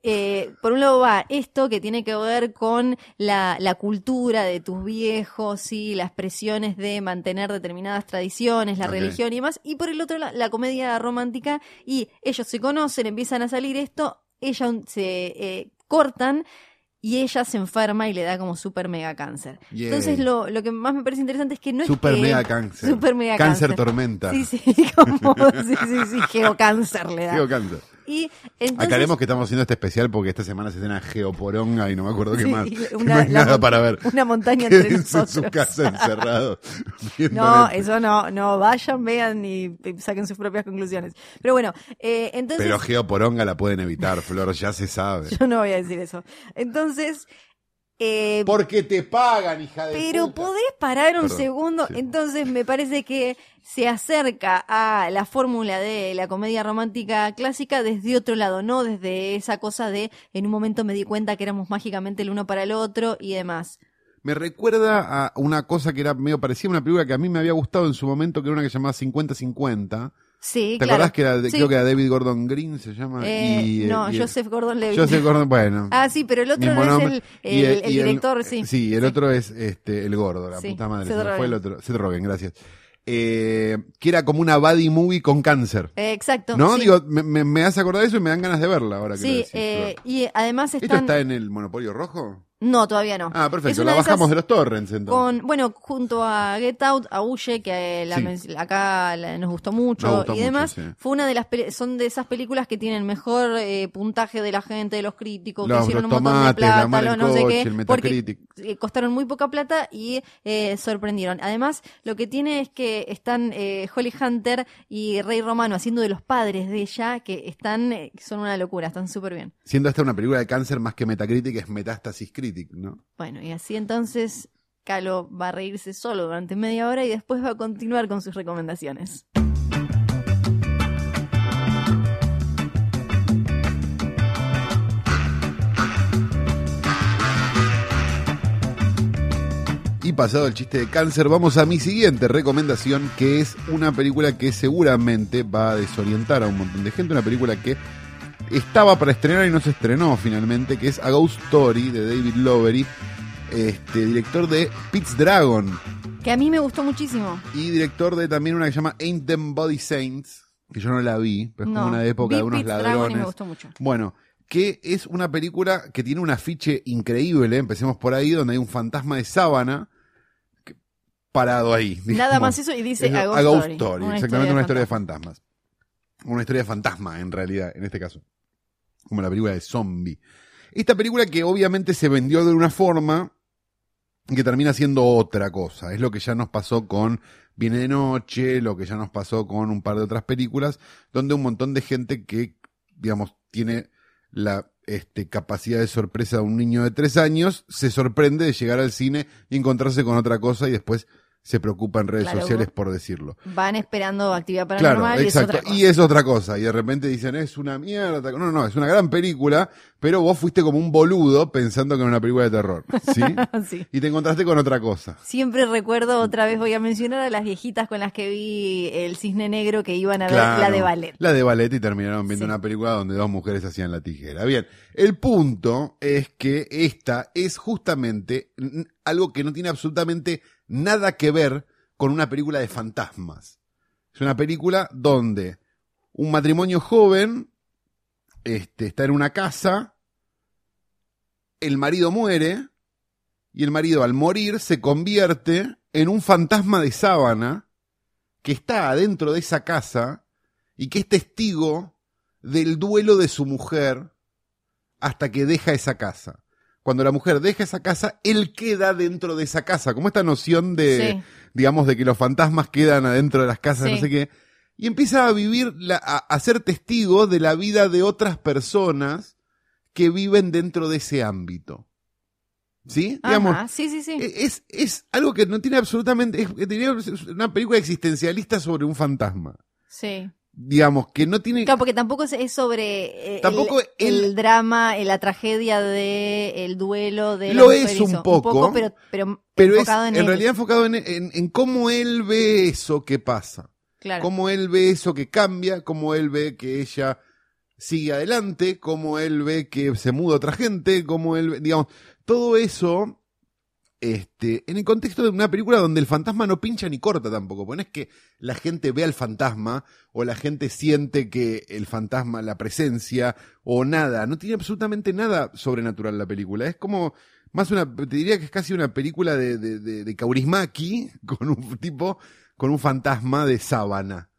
Eh, por un lado va esto que tiene que ver con la, la cultura de tus viejos y las presiones de mantener determinadas tradiciones, la religión y demás. Y por el otro la, la comedia romántica y ellos se conocen, empiezan a salir esto, ella se eh, cortan y ella se enferma y le da como super mega cáncer. Entonces lo, lo que más me parece interesante es que no Super es que... mega cáncer. Super mega Cáncer cáncer. tormenta. Sí, sí, como, sí, sí, sí, geocáncer le da. Geo cáncer. Y entonces, Aclaremos que estamos haciendo este especial porque esta semana se estrena Geoporonga y no me acuerdo qué Sí, más. una- no hay nada para ver. una montaña entre Quédense en nosotros. su casa encerrados. viendo No, eso no, no, vayan, vean y saquen sus propias conclusiones. Pero bueno, eh, entonces Pero Geoporonga la pueden evitar, Flor, ya se sabe. yo no voy a decir eso. Entonces, eh, Porque te pagan, hija de pero puta. podés parar un Perdón, segundo. sí. Entonces me parece que se acerca a la fórmula de la comedia romántica clásica desde otro lado, no desde esa cosa de en un momento me di cuenta que éramos mágicamente el uno para el otro y demás. Me recuerda a una cosa que era medio parecida a una película que a mí me había gustado en su momento, que era una que se llamaba 50-50. Sí, ¿Te claro. acordás que era, Sí. creo que era David Gordon Green se llama? Eh, Y, eh, no, y Joseph Gordon-Levitt. Joseph Gordon, bueno. Ah, sí, pero el otro mismo es nombre. el, director, sí. Sí, el otro es este el gordo, la Sí, puta madre. Seth se fue el otro. Seth Rogen, gracias. Eh, que era como una buddy movie con cáncer. Eh, exacto. ¿No? sí. Digo, me, me, me hace acordar eso y me dan ganas de verla ahora que lo Sí, decís, eh, y además ¿Esto están... está en el Monopolio Rojo? No, todavía no. Ah, perfecto, la de bajamos de los torrents entonces. Con, bueno, junto a Get Out, a Uye, que la Sí. men- acá la- nos gustó mucho Nos gustó y mucho, demás, sí. fue una de las son de esas películas que tienen mejor eh, puntaje de la gente, de los críticos, Los- que hicieron los un montón de tomates, plata, mar lo en no sé qué, el porque eh, costaron muy poca plata y eh, sorprendieron. Además, lo que tiene es que están eh, Holly Hunter y Rey Romano haciendo de los padres de ella, que están, eh, son una locura, están súper bien. Siendo esta una película de cáncer más que Metacritic, es Metástasis Bueno, y así entonces Calo va a reírse solo durante media hora y después va a continuar con sus recomendaciones. Y pasado el chiste de cáncer, vamos a mi siguiente recomendación, que es una película que seguramente va a desorientar a un montón de gente. Una película que estaba para estrenar y no se estrenó finalmente, que es A Ghost Story de David Lowery, este, director de Pete's Dragon Que a mí me gustó muchísimo. y director de también una que se llama Ain't Them Body Saints, que yo no la vi, pero es no, como una época de unos Pete's Dragon y ladrones. me gustó mucho. Bueno, que es una película que tiene un afiche increíble, empecemos por ahí, donde hay un fantasma de sábana que- parado ahí. Nada digamos. más eso y dice Eso, A Ghost, A Ghost Story. Story, Una exactamente una historia de fantasmas. Una historia de fantasma, en realidad, en este caso. Como la película de zombie. Esta película que obviamente se vendió de una forma que termina siendo otra cosa. Es lo que ya nos pasó con Viene de Noche, lo que ya nos pasó con un par de otras películas, donde un montón de gente que, digamos, tiene la este, capacidad de sorpresa de un niño de tres años, se sorprende de llegar al cine y encontrarse con otra cosa y después se preocupa en redes Claro, sociales por decirlo. Van esperando actividad Claro, paranormal y es exacto. otra cosa. Y es otra cosa. Y de repente dicen, es una mierda. No, no, es una gran película, pero vos fuiste como un boludo pensando que era una película de terror. ¿Sí? Sí. y te encontraste con otra cosa. Siempre recuerdo, otra vez voy a mencionar a las viejitas con las que vi el cisne negro que iban a ver Claro, la de ballet. La de ballet y terminaron viendo Sí. una película donde dos mujeres hacían la tijera. Bien, el punto es que esta es justamente algo que no tiene absolutamente nada que ver con una película de fantasmas. Es una película donde un matrimonio joven este, está en una casa, el marido muere y el marido al morir se convierte en un fantasma de sábana que está adentro de esa casa y que es testigo del duelo de su mujer hasta que deja esa casa. Cuando la mujer deja esa casa, él queda dentro de esa casa, como esta noción de, Sí. digamos, de que los fantasmas quedan adentro de las casas, Sí. no sé qué, y empieza a vivir, la- a, a ser testigo de la vida de otras personas que viven dentro de ese ámbito. ¿Sí? Digamos, Ajá, sí, sí, sí. e- es, es algo que no tiene absolutamente. Es, es una película existencialista sobre un fantasma. sí. Digamos, que no tiene. Claro, porque tampoco es, sobre eh, Tampoco el, el- el drama, eh, la tragedia de el duelo de Lo es un poco, pero, pero, pero es en, en, él. realidad enfocado en, en- en cómo él ve eso que pasa. Claro. Cómo él ve eso que cambia, cómo él ve que ella sigue adelante, cómo él ve que se muda otra gente, cómo él ve, digamos, todo eso, este, en el contexto de una película donde el fantasma no pincha ni corta tampoco, porque no es que la gente ve al fantasma o la gente siente que el fantasma, la presencia o nada, no tiene absolutamente nada sobrenatural la película, es como más una, te diría que es casi una película de, de, de, de con un tipo, con un fantasma de sábana.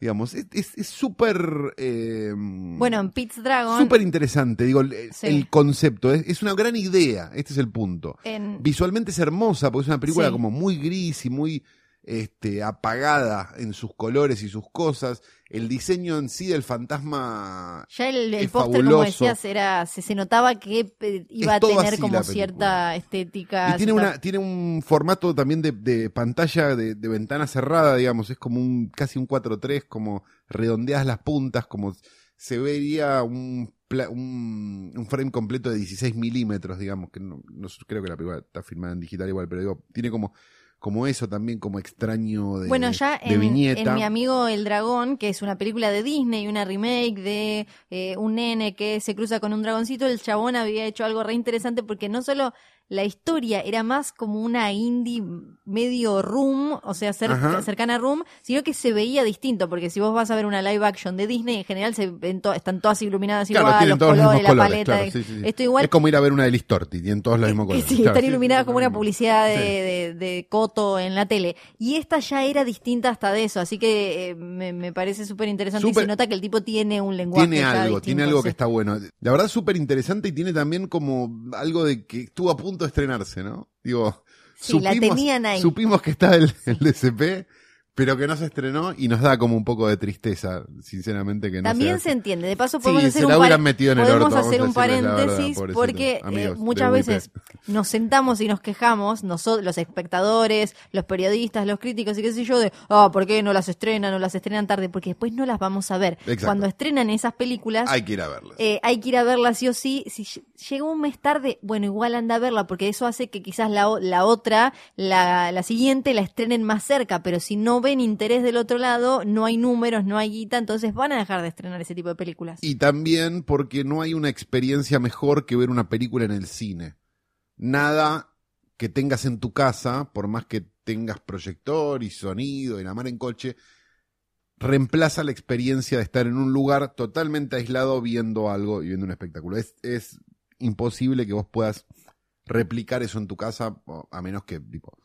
Digamos, es es- es súper... eh, Bueno, en Pete's Dragon, súper interesante, digo, el, Sí. el concepto, es, es una gran idea, este es el punto. en, Visualmente es hermosa, porque es una película Sí. como muy gris y muy este, apagada en sus colores y sus cosas. El diseño en sí del fantasma ya el, el póster, como decías, era, se, se notaba que eh, iba a tener como cierta estética. Y tiene, cierta- una, tiene un formato también de, de pantalla de, de ventana cerrada, digamos, es como un casi un 4-3, como redondeadas las puntas, como se vería un, un, un frame completo de 16 milímetros, digamos, que no, no creo que la película está filmada en digital igual, pero digo, tiene como, como eso también, como extraño de, Bueno, ya de en, viñeta. en Mi Amigo el Dragón, que es una película de Disney, una remake de eh, un nene que se cruza con un dragoncito, el chabón había hecho algo re interesante porque no solo la historia era más como una indie medio room, o sea, cer- Ajá. cercana a room, sino que se veía distinto, porque si vos vas a ver una live action de Disney, en general se ven to- están todas iluminadas Claro, igual, los todos los colores, mismos la colores. paleta. claro, sí, sí. Esto igual Es como ir a ver una de Listorti, tienen todos los mismos colores. Sí, Claro, están iluminadas como una publicidad de, de- de Coto en la tele. Y esta ya era distinta hasta de eso, así que eh, me, me parece súper interesante y se nota que el tipo tiene un lenguaje Tiene algo, distinto, tiene algo que está bueno. La verdad, súper interesante y tiene también como algo de que estuvo a punto de estrenarse, ¿no? Digo, Sí, la tenían ahí. supimos que está el, el DCP, pero que no se estrenó y nos da como un poco de tristeza, sinceramente, que no También se entiende. De paso, Sí, podemos se hacer un, par- hubieran metido en el podemos orto, hacer un verdad, paréntesis porque eh, muchas veces nos sentamos y nos quejamos, nosotros, los espectadores, los periodistas, los críticos y qué sé yo, de, ah, ¿por qué no las estrenan o las estrenan tarde? Porque después no las vamos a ver. Exacto. Cuando estrenan esas películas, Hay que ir a verlas. eh, hay que ir a verla sí o sí. Si ll- llega un mes tarde, bueno, igual anda a verla, porque eso hace que quizás la, la otra, la, la siguiente, la estrenen más cerca, pero si no ven interés del otro lado, no hay números, no hay guita, entonces van a dejar de estrenar ese tipo de películas. Y también porque no hay una experiencia mejor que ver una película en el cine. Nada que tengas en tu casa, por más que tengas proyector y sonido y la mar en coche, reemplaza la experiencia de estar en un lugar totalmente aislado viendo algo y viendo un espectáculo. Es, es imposible que vos puedas replicar eso en tu casa, a menos que tipo,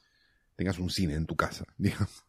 tengas un cine en tu casa, digamos.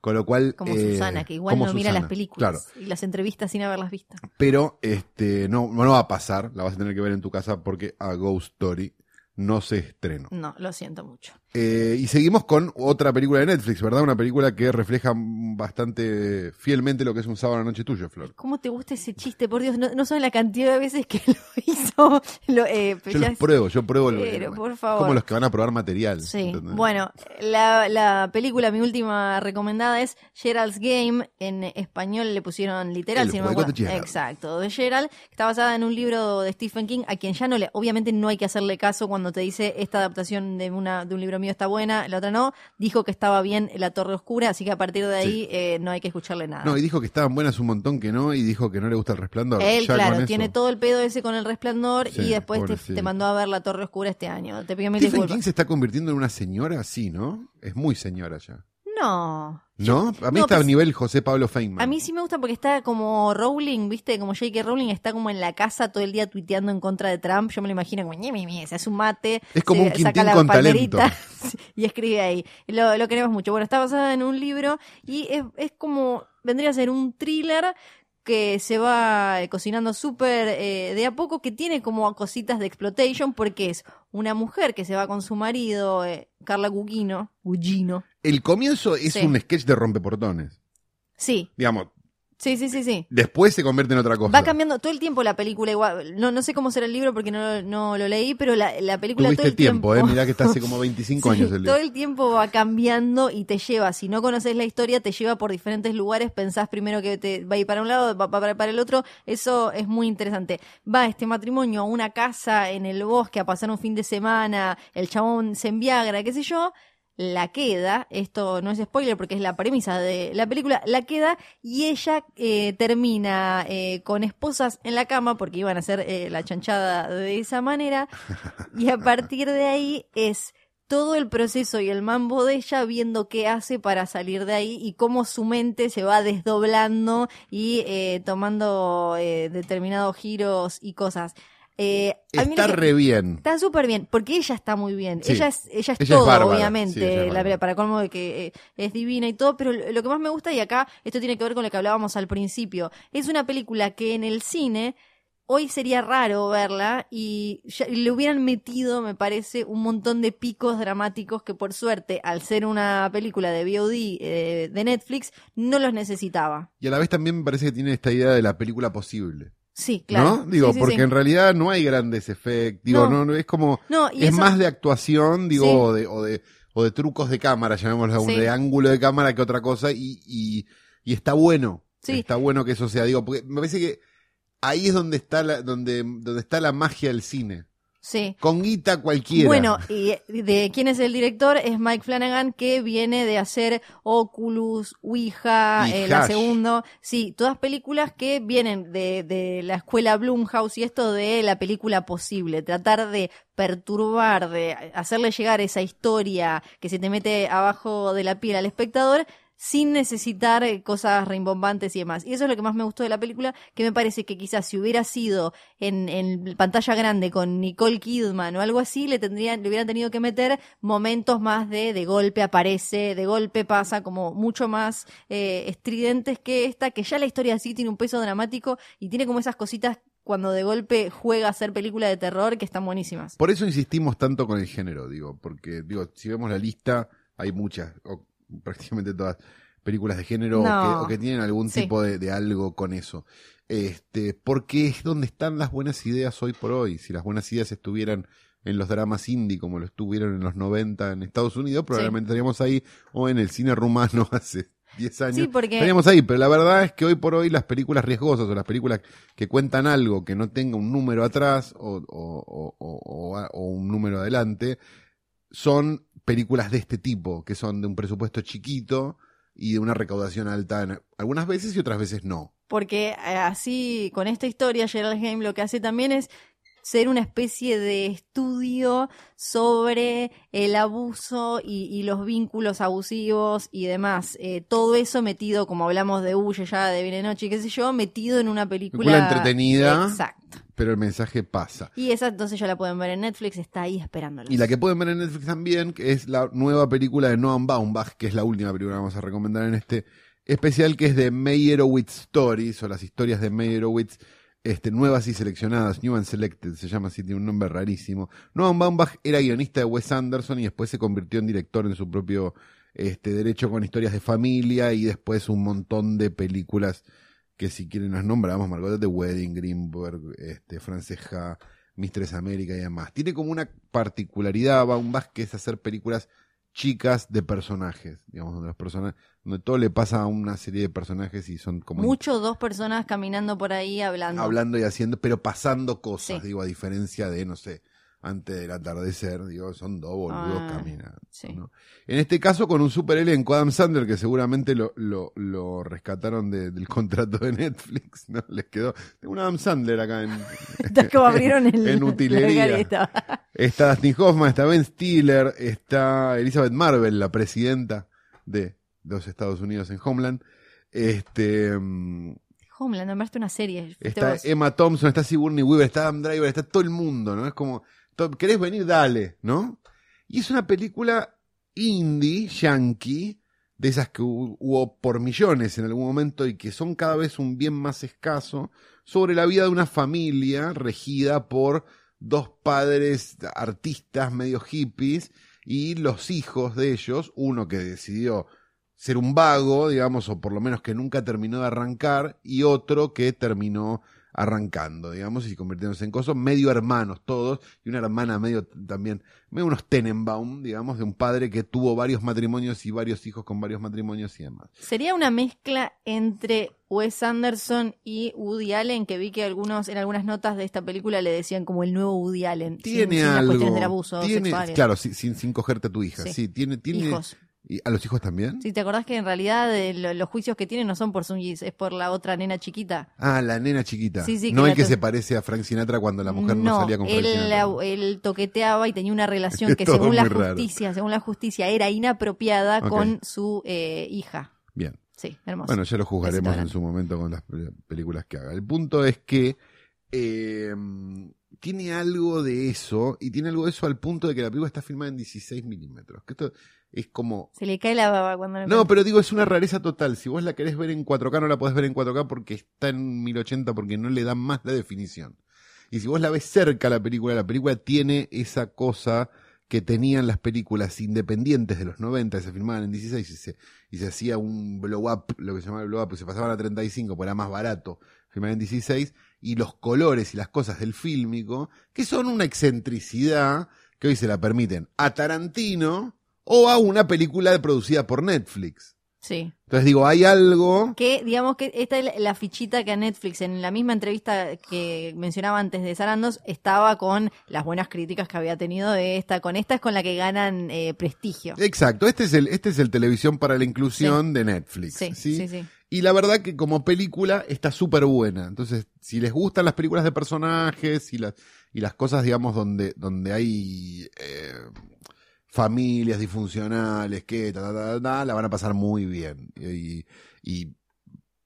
Con lo cual... Como eh, Susana, que igual no mira las películas Claro, y las entrevistas sin haberlas visto. pero este no, no va a pasar, la vas a tener que ver en tu casa porque A Ghost Story no se estrenó. No, lo siento mucho. Eh, y seguimos con otra película de Netflix, ¿verdad? Una película que refleja bastante fielmente lo que es un sábado a la noche tuyo, Flor. ¿Cómo te gusta ese chiste? Por Dios, no, no saben la cantidad de veces que lo hizo. Lo, eh, Yo los pruebo, yo pruebo lo Pero, por favor. como los que van a probar material. Sí, ¿entendés? bueno, la, la película, mi última recomendada es Gerald's Game. En español le pusieron literal, El si no me Gerald. Exacto, de Gerald, está basada en un libro de Stephen King, a quien ya no le, obviamente no hay que hacerle caso cuando te dice esta adaptación de, una, de un libro mío está buena, la otra no. Dijo que estaba bien La Torre Oscura, así que a partir de ahí eh, no hay que escucharle nada. No, y dijo que estaban buenas un montón que no, y dijo que no le gusta el resplandor. Él, Ya claro, tiene todo el pedo ese con el resplandor Sí, y después te, mandó a ver La Torre Oscura este año. Te pido mil disculpas. King se está convirtiendo en una señora, sí, ¿no? Es muy señora ya. No. ¿No? A mí no, está pues- a nivel José Pablo Feynman. A mí sí me gusta porque está como Rowling, ¿viste? Como J.K. Rowling está como en la casa todo el día tuiteando en contra de Trump. Yo me lo imagino como, ñe, ñe, se hace un mate. Es como se un Quintín con talento. y escribe ahí. Lo, lo queremos mucho. Bueno, está basada en un libro y es, es como, vendría a ser un thriller que se va eh, cocinando súper eh, de a poco, que tiene como cositas de exploitation, porque es una mujer que se va con su marido, eh, Carla Gugino, Gugino. El comienzo es Sí. un sketch de rompeportones. Sí, Digamos, sí, sí, sí, sí. después se convierte en otra cosa. Va cambiando todo el tiempo la película igual. No, no sé cómo será el libro porque no, no lo leí, pero la, la película Tuviste todo el tiempo, tiempo. ¿eh? Mirá que está hace como 25 Sí, años el todo libro. el tiempo va cambiando y te lleva. Si no conoces la historia, te lleva por diferentes lugares. Pensás primero que te va a ir para un lado, va para, para el otro. Eso es muy interesante. Va este matrimonio a una casa en el bosque a pasar un fin de semana. El chabón se enviagra, qué sé yo. La queda, esto no es spoiler porque es la premisa de la película, la queda y ella eh, termina eh, con esposas en la cama porque iban a hacer eh, la chanchada de esa manera y a partir de ahí es todo el proceso y el mambo de ella viendo qué hace para salir de ahí y cómo su mente se va desdoblando y eh, tomando eh, determinados giros y cosas. Eh, Está re bien. Está súper bien, porque ella está muy bien. Sí. Ella es, ella es Ella es todo, bárbara. obviamente, Sí, ella es la- bárbara. para colmo de que eh, es divina y todo, pero lo que más me gusta, y acá esto tiene que ver con lo que hablábamos al principio, es una película que en el cine hoy sería raro verla y ya- y le hubieran metido, me parece, un montón de picos dramáticos que por suerte, al ser una película de VOD eh, de Netflix, no los necesitaba. Y a la vez también me parece que tiene esta idea de la película posible. Sí, claro. ¿No? Digo, Sí, sí, porque sí. en realidad no hay grandes efectos. Digo, No. no, es como. No, y es eso- más de actuación, digo, o, de, o, de, o de trucos de cámara, llamémoslo, Sí. de ángulo de cámara que otra cosa, y, y, y está bueno. Sí. Está bueno que eso sea, digo, porque me parece que ahí es donde está la, donde, donde está la magia del cine. Sí. Con guita cualquiera. Bueno, y de quién es el director es Mike Flanagan, que viene de hacer Oculus, Ouija, eh, la segundo. Sí, todas películas que vienen de, de la escuela Blumhouse y esto de la película posible. Tratar de perturbar, de hacerle llegar esa historia que se te mete abajo de la piel al espectador sin necesitar eh, cosas rimbombantes y demás. Y eso es lo que más me gustó de la película, que me parece que quizás si hubiera sido en, en pantalla grande con Nicole Kidman o algo así, le tendrían, le hubieran tenido que meter momentos más de de golpe aparece, de golpe pasa, como mucho más eh, estridentes que esta, que ya la historia sí tiene un peso dramático y tiene como esas cositas cuando de golpe juega a ser película de terror que están buenísimas. Por eso insistimos tanto con el género, digo, porque digo, si vemos la lista, hay muchas, prácticamente todas, películas de género o que, o que tienen algún Sí. tipo de, de algo con eso. Este, porque es donde están las buenas ideas hoy por hoy. Si las buenas ideas estuvieran en los dramas indie como lo estuvieron en los 90 en Estados Unidos, probablemente estaríamos ahí, o en el cine rumano hace 10 años. Sí, porque Estaríamos ahí, pero la verdad es que hoy por hoy las películas riesgosas o las películas que cuentan algo que no tenga un número atrás o un número adelante, son películas de este tipo, que son de un presupuesto chiquito y de una recaudación alta en- algunas veces y otras veces no. porque eh, así con esta historia Gerald Heim lo que hace también es ser una especie de estudio sobre el abuso y, y los vínculos abusivos y demás. Eh, todo eso metido, como hablamos de Huye ya, de Viene Noche qué sé yo, metido en una película, Película entretenida. Exacto. Pero el mensaje pasa. Y esa entonces ya la pueden ver en Netflix, está ahí esperándolos. Y la que pueden ver en Netflix también, que es la nueva película de Noam Baumbach, que es la última película que vamos a recomendar en este especial, que es de Meyerowitz Stories, o las historias de Meyerowitz, este, nuevas y seleccionadas, New and Selected, se llama así, tiene un nombre rarísimo. Noam Baumbach era guionista de Wes Anderson y después se convirtió en director en su propio este, derecho con historias de familia y después un montón de películas que si quieren las nombramos, Margot de Wedding, Greenberg, este, Franceja, Mistress América y demás. Tiene como una particularidad Baumbach que es hacer películas chicas de personajes, digamos, donde los personajes, donde todo le pasa a una serie de personajes y son como Mucho dos personas caminando por ahí hablando. hablando y haciendo, pero pasando cosas, Sí. digo, a diferencia de, no sé, antes del atardecer, digo, son dos boludos Ah, caminando. sí. ¿no? En este caso con un super elenco, Adam Sandler, que seguramente lo, lo, lo rescataron de- del contrato de Netflix, ¿no? Les quedó, tengo un Adam Sandler acá en, Está como abrieron el, En utilería. Está Dustin Hoffman, está Ben Stiller, está Elizabeth Marvel, la presidenta de los Estados Unidos en Homeland. Este, mm, Homeland, nombraste una serie. está vos. Emma Thompson, está Sigourney Weaver, está Adam Driver, está todo el mundo, ¿no? Es como, ¿querés venir? Dale, ¿no? Y es una película indie, yankee, de esas que hu- hubo por millones en algún momento y que son cada vez un bien más escaso, sobre la vida de una familia regida por dos padres artistas medio hippies y los hijos de ellos, uno que decidió ser un vago, digamos, o por lo menos que nunca terminó de arrancar, y otro que terminó arrancando, digamos, y convirtiéndose en cosas medio hermanos todos, y una hermana medio también, medio unos Tenenbaum, digamos, de un padre que tuvo varios matrimonios y varios hijos con varios matrimonios y demás. Sería una mezcla entre Wes Anderson y Woody Allen, que vi que algunos en algunas notas de esta película le decían como el nuevo Woody Allen. sin- Tiene sin las algo. cuestiones del abuso tiene, sexuales. claro, sin, sin, sin cogerte a tu hija. Sí, Sí. tiene, tiene. Hijos. ¿Y ¿A los hijos también? Si te acordás que en realidad eh, lo- los juicios que tiene no son por Sungis, es por la otra nena chiquita. Ah, la nena chiquita. Sí, sí, no que el la que se parece a Frank Sinatra cuando la mujer no, salía con Frank él, Sinatra. la- él toqueteaba y tenía una relación que Todo según la muy raro. justicia, según la justicia, era inapropiada Ok. con su eh, hija. Bien. Sí, hermoso. Bueno, ya lo juzgaremos en su momento con las pe- películas que haga. El punto es que eh, tiene algo de eso, y tiene algo de eso al punto de que la película está filmada en 16 milímetros. Que esto es como... Se le cae la baba cuando le No, pero digo, es una rareza total. Si vos la querés ver en 4K, no la podés ver en 4K porque está en 1080, porque no le dan más la definición. Y si vos la ves cerca la película, la película tiene esa cosa que tenían las películas independientes de los 90, que se filmaban en 16 y se, y se hacía un blow up, lo que se llamaba el blow up, se pasaban a 35, porque era más barato filmar en 16, y los colores y las cosas del fílmico, que son una excentricidad que hoy se la permiten a Tarantino o a una película producida por Netflix. Sí. Entonces digo, hay algo... Que, digamos que esta es la fichita que a Netflix, en la misma entrevista que mencionaba antes de Sarandos, estaba con las buenas críticas que había tenido de esta. Con esta es con la que ganan eh, prestigio. Exacto, este es el, este es el televisión para la inclusión de Netflix. Sí, ¿sí? sí, sí. Y la verdad que como película está súper buena. Entonces, si les gustan las películas de personajes y las, y las cosas, digamos, donde, donde hay eh, familias disfuncionales, que ta, ta, ta, la van a pasar muy bien. Y, y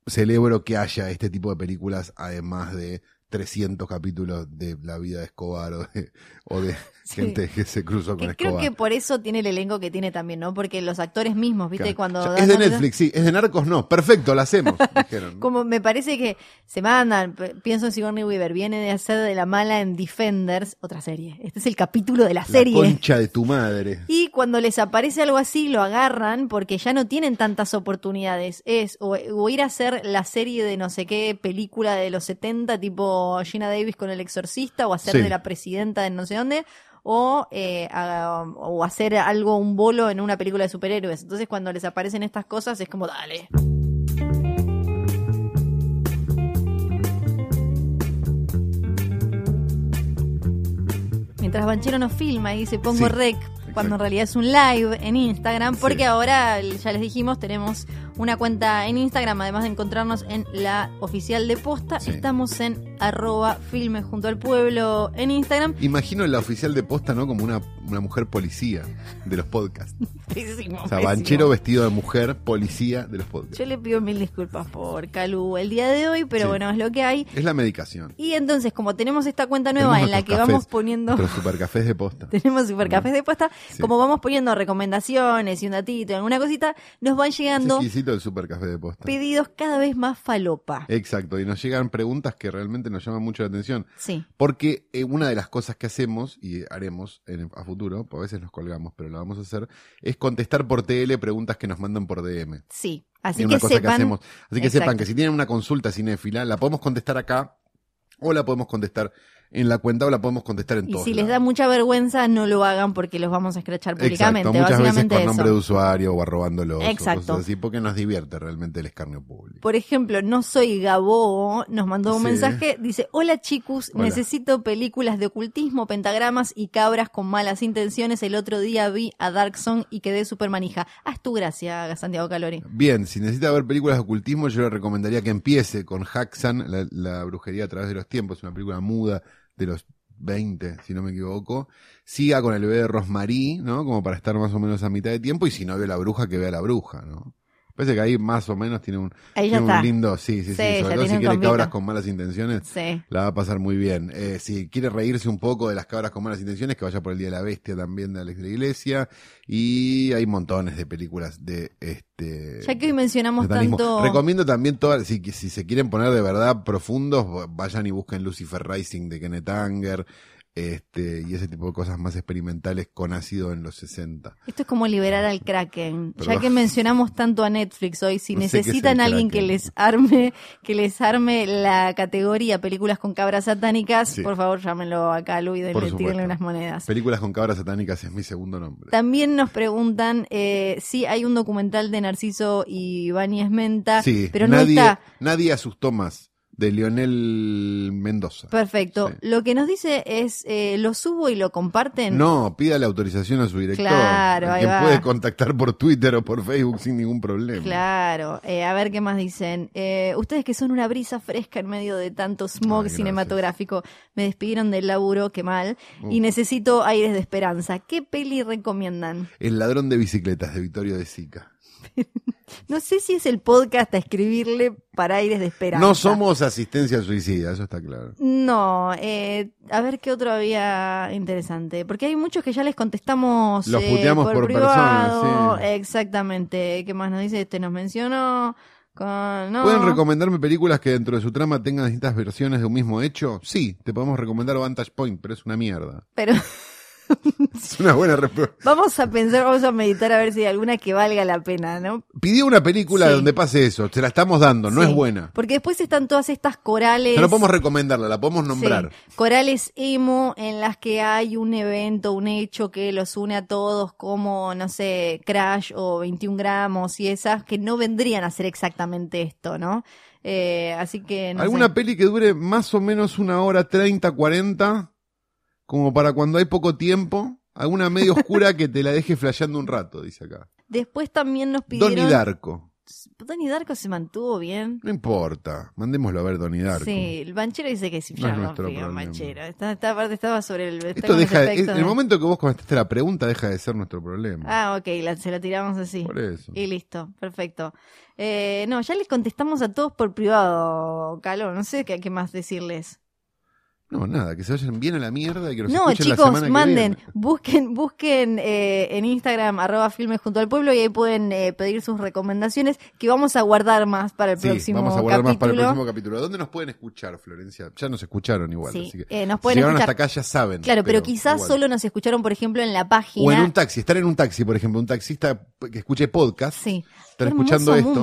celebro que haya este tipo de películas, además de 300 capítulos de la vida de Escobar o de, o de Sí. gente que se cruzó con Que creo Escobar. que por eso tiene el elenco que tiene también, ¿no? Porque los actores mismos, ¿viste? Claro. Cuando O sea, dan es de Netflix, sí. Es de Narcos, no. Perfecto, la hacemos, dijeron. Como me parece que se mandan, pienso en Sigourney Weaver, viene de hacer de la mala en Defenders, otra serie. Este es el capítulo de la, La serie. concha de tu madre. Y cuando les aparece algo así, lo agarran porque ya no tienen tantas oportunidades. Es o, o ir a hacer la serie de no sé qué película de los 70, tipo Gina Davis con el exorcista, o hacer Sí. de la presidenta de no sé dónde, o, eh, o hacer algo, un bolo en una película de superhéroes. Entonces cuando les aparecen estas cosas es como, dale. Mientras Banchero nos filma y dice pongo Sí, rec, cuando en realidad es un live en Instagram, porque Sí. ahora, ya les dijimos, tenemos una cuenta en Instagram, además de encontrarnos en la oficial de posta, Sí. estamos en arroba filme junto al pueblo en Instagram. Imagino la oficial de posta, ¿no? Como una, una mujer policía de los podcasts. Pésimo, O sea, pésimo. banchero vestido de mujer, policía de los podcasts. Yo le pido mil disculpas por Calu el día de hoy, pero Sí. bueno, es lo que hay. Es la medicación. Y entonces, como tenemos esta cuenta nueva Tenemos en la que vamos poniendo... Nuestros supercafés de posta. Tenemos supercafés de posta. Sí. Como vamos poniendo recomendaciones y un datito, alguna cosita, nos van llegando exquisito el supercafé de posta. pedidos cada vez más falopa. Exacto, y nos llegan preguntas que realmente nos llaman mucho la atención. Sí. Porque eh, una de las cosas que hacemos y haremos en- a futuro, porque a veces nos colgamos, pero lo vamos a hacer, es contestar por TL preguntas que nos mandan por DM. Sí, así Es que sepan. que hacemos. Así que sepan que si tienen una consulta cinéfila, la podemos contestar acá, o la podemos contestar en la cuenta, o la podemos contestar en y todos si les da mucha vergüenza, no lo hagan porque los vamos a escrachar públicamente. Exacto, muchas veces básicamente con eso. nombre de usuario o arrobándolos. o Exacto. cosas así, porque nos divierte realmente el escarnio público. Por ejemplo, no soy Gabo, nos mandó un Sí. mensaje, dice, hola chicos, Hola. necesito películas de ocultismo, pentagramas y cabras con malas intenciones. El otro día vi a Dark Song y quedé súper manija. Haz tu gracia, Santiago Calori. Bien, si necesita ver películas de ocultismo, yo le recomendaría que empiece con Haxan, la, la brujería a través de los tiempos, una película muda de los 20, si no me equivoco. Siga con el bebé de Rosmarie, ¿no? Como para estar más o menos a mitad de tiempo, y si no ve la bruja, que vea la bruja, ¿no? Parece que ahí más o menos tiene un, tiene un lindo, sí, sí, sí, Sí, sobre todo si quiere cabras con malas intenciones, Sí. la va a pasar muy bien. Eh, si quiere reírse un poco de las cabras con malas intenciones, que vaya por el Día de la Bestia también de Alex de la Iglesia. Y hay montones de películas de este. Ya que hoy mencionamos satanismo. tanto... Recomiendo también todas, si, si se quieren poner de verdad profundos, vayan y busquen Lucifer Rising de Kenneth Anger. Este, y ese tipo de cosas más experimentales con ácido en los 60. Esto es como liberar al Kraken. Ya que mencionamos tanto a Netflix hoy, si No necesitan alguien que les arme, que les arme la categoría películas con cabras satánicas, Sí. por favor llámenlo acá a Luis y denle- unas monedas. Películas con cabras satánicas es mi segundo nombre. También nos preguntan eh, si hay un documental de Narciso y Báñez Menta, Sí, pero no nadie, está. nadie asustó más de Lionel Mendoza. Perfecto. Sí. Lo que nos dice es, eh, lo subo y lo comparten. No, pídale autorización a su director. Claro, a ahí quien va. puede contactar por Twitter o por Facebook sin ningún problema. Claro, eh, a ver qué más dicen. Eh, ustedes que son una brisa fresca en medio de tanto smog Ay, cinematográfico, me despidieron del laburo, qué mal, y necesito aires de esperanza. ¿Qué peli recomiendan? El ladrón de bicicletas de Victorio de Sica. No sé si es el podcast a escribirle para aires de esperanza. No somos asistencia suicida, eso está claro. No, eh, a ver qué otro había interesante. Porque hay muchos que ya les contestamos Los eh, puteamos por privado. personas, sí. Exactamente. ¿Qué más nos dice? Este nos mencionó. Con, no. ¿Pueden recomendarme películas que dentro de su trama tengan distintas versiones de un mismo hecho? Sí, te podemos recomendar Vantage Point, pero es una mierda. Pero Es una buena respuesta. Vamos a pensar, vamos a meditar a ver si hay alguna que valga la pena, ¿no? Pidió una película Sí. donde pase eso, se la estamos dando, no Sí. es buena. Porque después están todas estas corales. No podemos recomendarla, la podemos nombrar. Sí, corales emo en las que hay un evento, un hecho que los une a todos, como, no sé, Crash o 21 gramos y esas, que no vendrían a ser exactamente esto, ¿no? Eh, así que, no ¿Alguna sé. peli que dure más o menos una hora 30, 40? Como para cuando hay poco tiempo. Alguna medio oscura que te la deje flasheando un rato, dice acá. Después también nos pidieron... Donnie Darko. Donnie Darko se mantuvo bien. No importa, mandémoslo a ver Donnie Darko. Sí, el banchero dice que sí, No ya es nuestro rompió, problema. banchero. Esta, esta parte estaba sobre el... Esto deja, de- el momento que vos contestaste la pregunta deja de ser nuestro problema. Ah, ok, la- se la tiramos así. Por eso. Y listo, perfecto. Eh, no, ya les contestamos a todos por privado, Calo. No sé qué, qué más decirles. No, nada, que se vayan bien a la mierda y que nos No, escuchen la chicos, semana que manden, viene. busquen, busquen eh, en Instagram arroba filmes junto al pueblo y ahí pueden eh, pedir sus recomendaciones que vamos a guardar más para el Sí, próximo vamos a guardar más para el próximo capítulo. ¿Dónde nos pueden escuchar, Florencia? Ya nos escucharon igual, Sí, así que eh, nos si pueden llegaron escuchar. hasta acá ya saben. Claro, pero, quizás igual. solo nos escucharon, por ejemplo, en la página. O en un taxi, estar en un taxi, por ejemplo, un taxista que escuche podcast, Sí. Están Hermoso escuchando esto.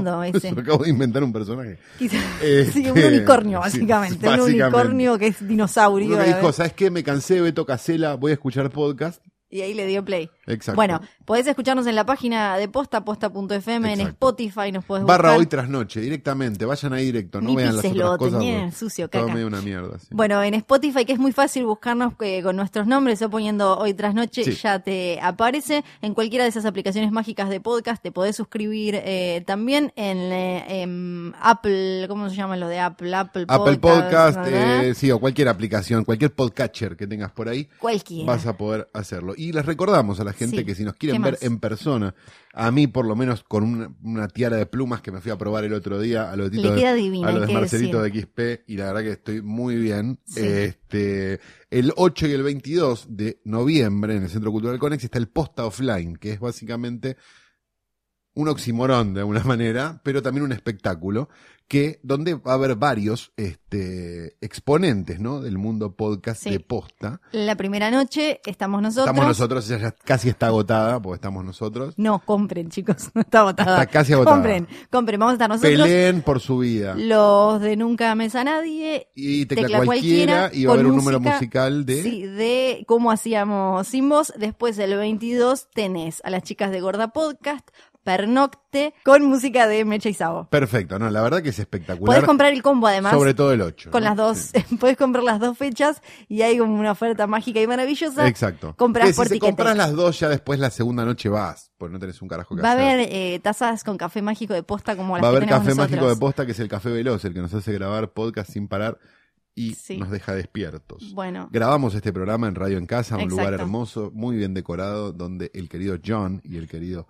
acabo de inventar un personaje. Quizás- Este, sí, un unicornio, sí, básicamente. un básicamente. unicornio que es dinosaurio. Uno a dijo. ¿sabes qué? Me cansé, Beto Casela, voy a escuchar podcast. Y ahí le dio play. Exacto. Bueno, podés escucharnos en la página de posta, posta.fm, en. Spotify, nos podés Barra buscar. hoy tras noche, directamente. Vayan ahí directo, no Ni vean las otras lo cosas. tenía todo medio una mierda. sí. Bueno, en Spotify, que es muy fácil buscarnos eh, con nuestros nombres o poniendo hoy tras noche, Sí. ya te aparece. En cualquiera de esas aplicaciones mágicas de podcast te podés suscribir eh, también en, eh, en Apple, ¿cómo se llama lo de Apple? Apple, Apple Podcast, ¿verdad? eh, sí, o cualquier aplicación, cualquier podcatcher que tengas por ahí, Cualquiera. vas a poder hacerlo. Y les recordamos a la gente Sí. que si nos ¿Qué quieren ver más? en persona, a mí por lo menos con una, una tiara de plumas que me fui a probar el otro día a Le de, divina, a hay de Marcelito decir. de XP y la verdad que estoy muy bien. Sí. Este, el 8 y el 22 de noviembre en el Centro Cultural Conex está el Posta Offline, que es básicamente un oximorón de alguna manera, pero también un espectáculo que donde va a haber varios este, exponentes ¿no? del mundo podcast Sí. de posta. La primera noche estamos nosotros. Estamos nosotros, ella ya casi está agotada, porque estamos nosotros. No, compren, chicos. No está agotada. Está casi agotada. Compren, compren. Vamos a estar nosotros. Peleen por su vida. Los de Nunca Mesa Nadie. Y tecla, Tecla cualquiera, cualquiera, y va a haber un número musical de... Sí, de cómo hacíamos sin voz. Después el 22 tenés a las chicas de Gorda Podcast, Pernocte, con música de Mecha y Sabo. Perfecto, no, la verdad que es espectacular. Podés comprar el combo además. sobre todo el 8. con ¿no? las dos, Sí. podés comprar las dos fechas y hay como una oferta mágica y maravillosa. Exacto. Comprás Que por si compras las dos, ya después la segunda noche vas, porque no tenés un carajo que Va a hacer. haber eh, tazas con café mágico de posta como las Va a haber café nosotros. mágico de posta, que es el café veloz, el que nos hace grabar podcast sin parar y Sí. nos deja despiertos. Bueno, Grabamos este programa en Radio en Casa, un lugar hermoso, muy bien decorado, donde el querido John y el querido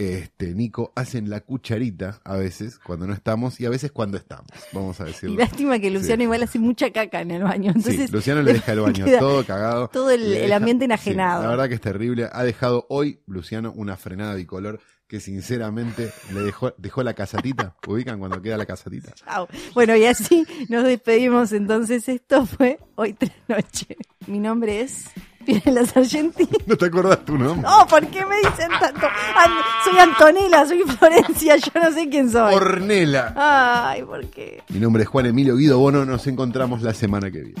este Nico hacen la cucharita a veces cuando no estamos y a veces cuando estamos, vamos a y decirlo. lástima que Luciano Sí. igual hace mucha caca en el baño. Entonces, sí, Luciano le deja el baño todo cagado. todo el, ambiente sí, enajenado. la verdad que es terrible. Ha dejado hoy, Luciano, una frenada bicolor que sinceramente le dejó, dejó la casatita. ¿Ubican cuando queda la casatita? Chao. Bueno, y así nos despedimos. Entonces, esto fue hoy tras noche. Mi nombre es Pirela Sargenti. ¿No te acordás tu nombre? Oh, ¿por qué me dicen tanto? An- soy Antonella, soy Florencia, yo no sé quién soy. Ornela. Ay, ¿por qué? Mi nombre es Juan Emilio Guido Bono. Nos encontramos la semana que viene.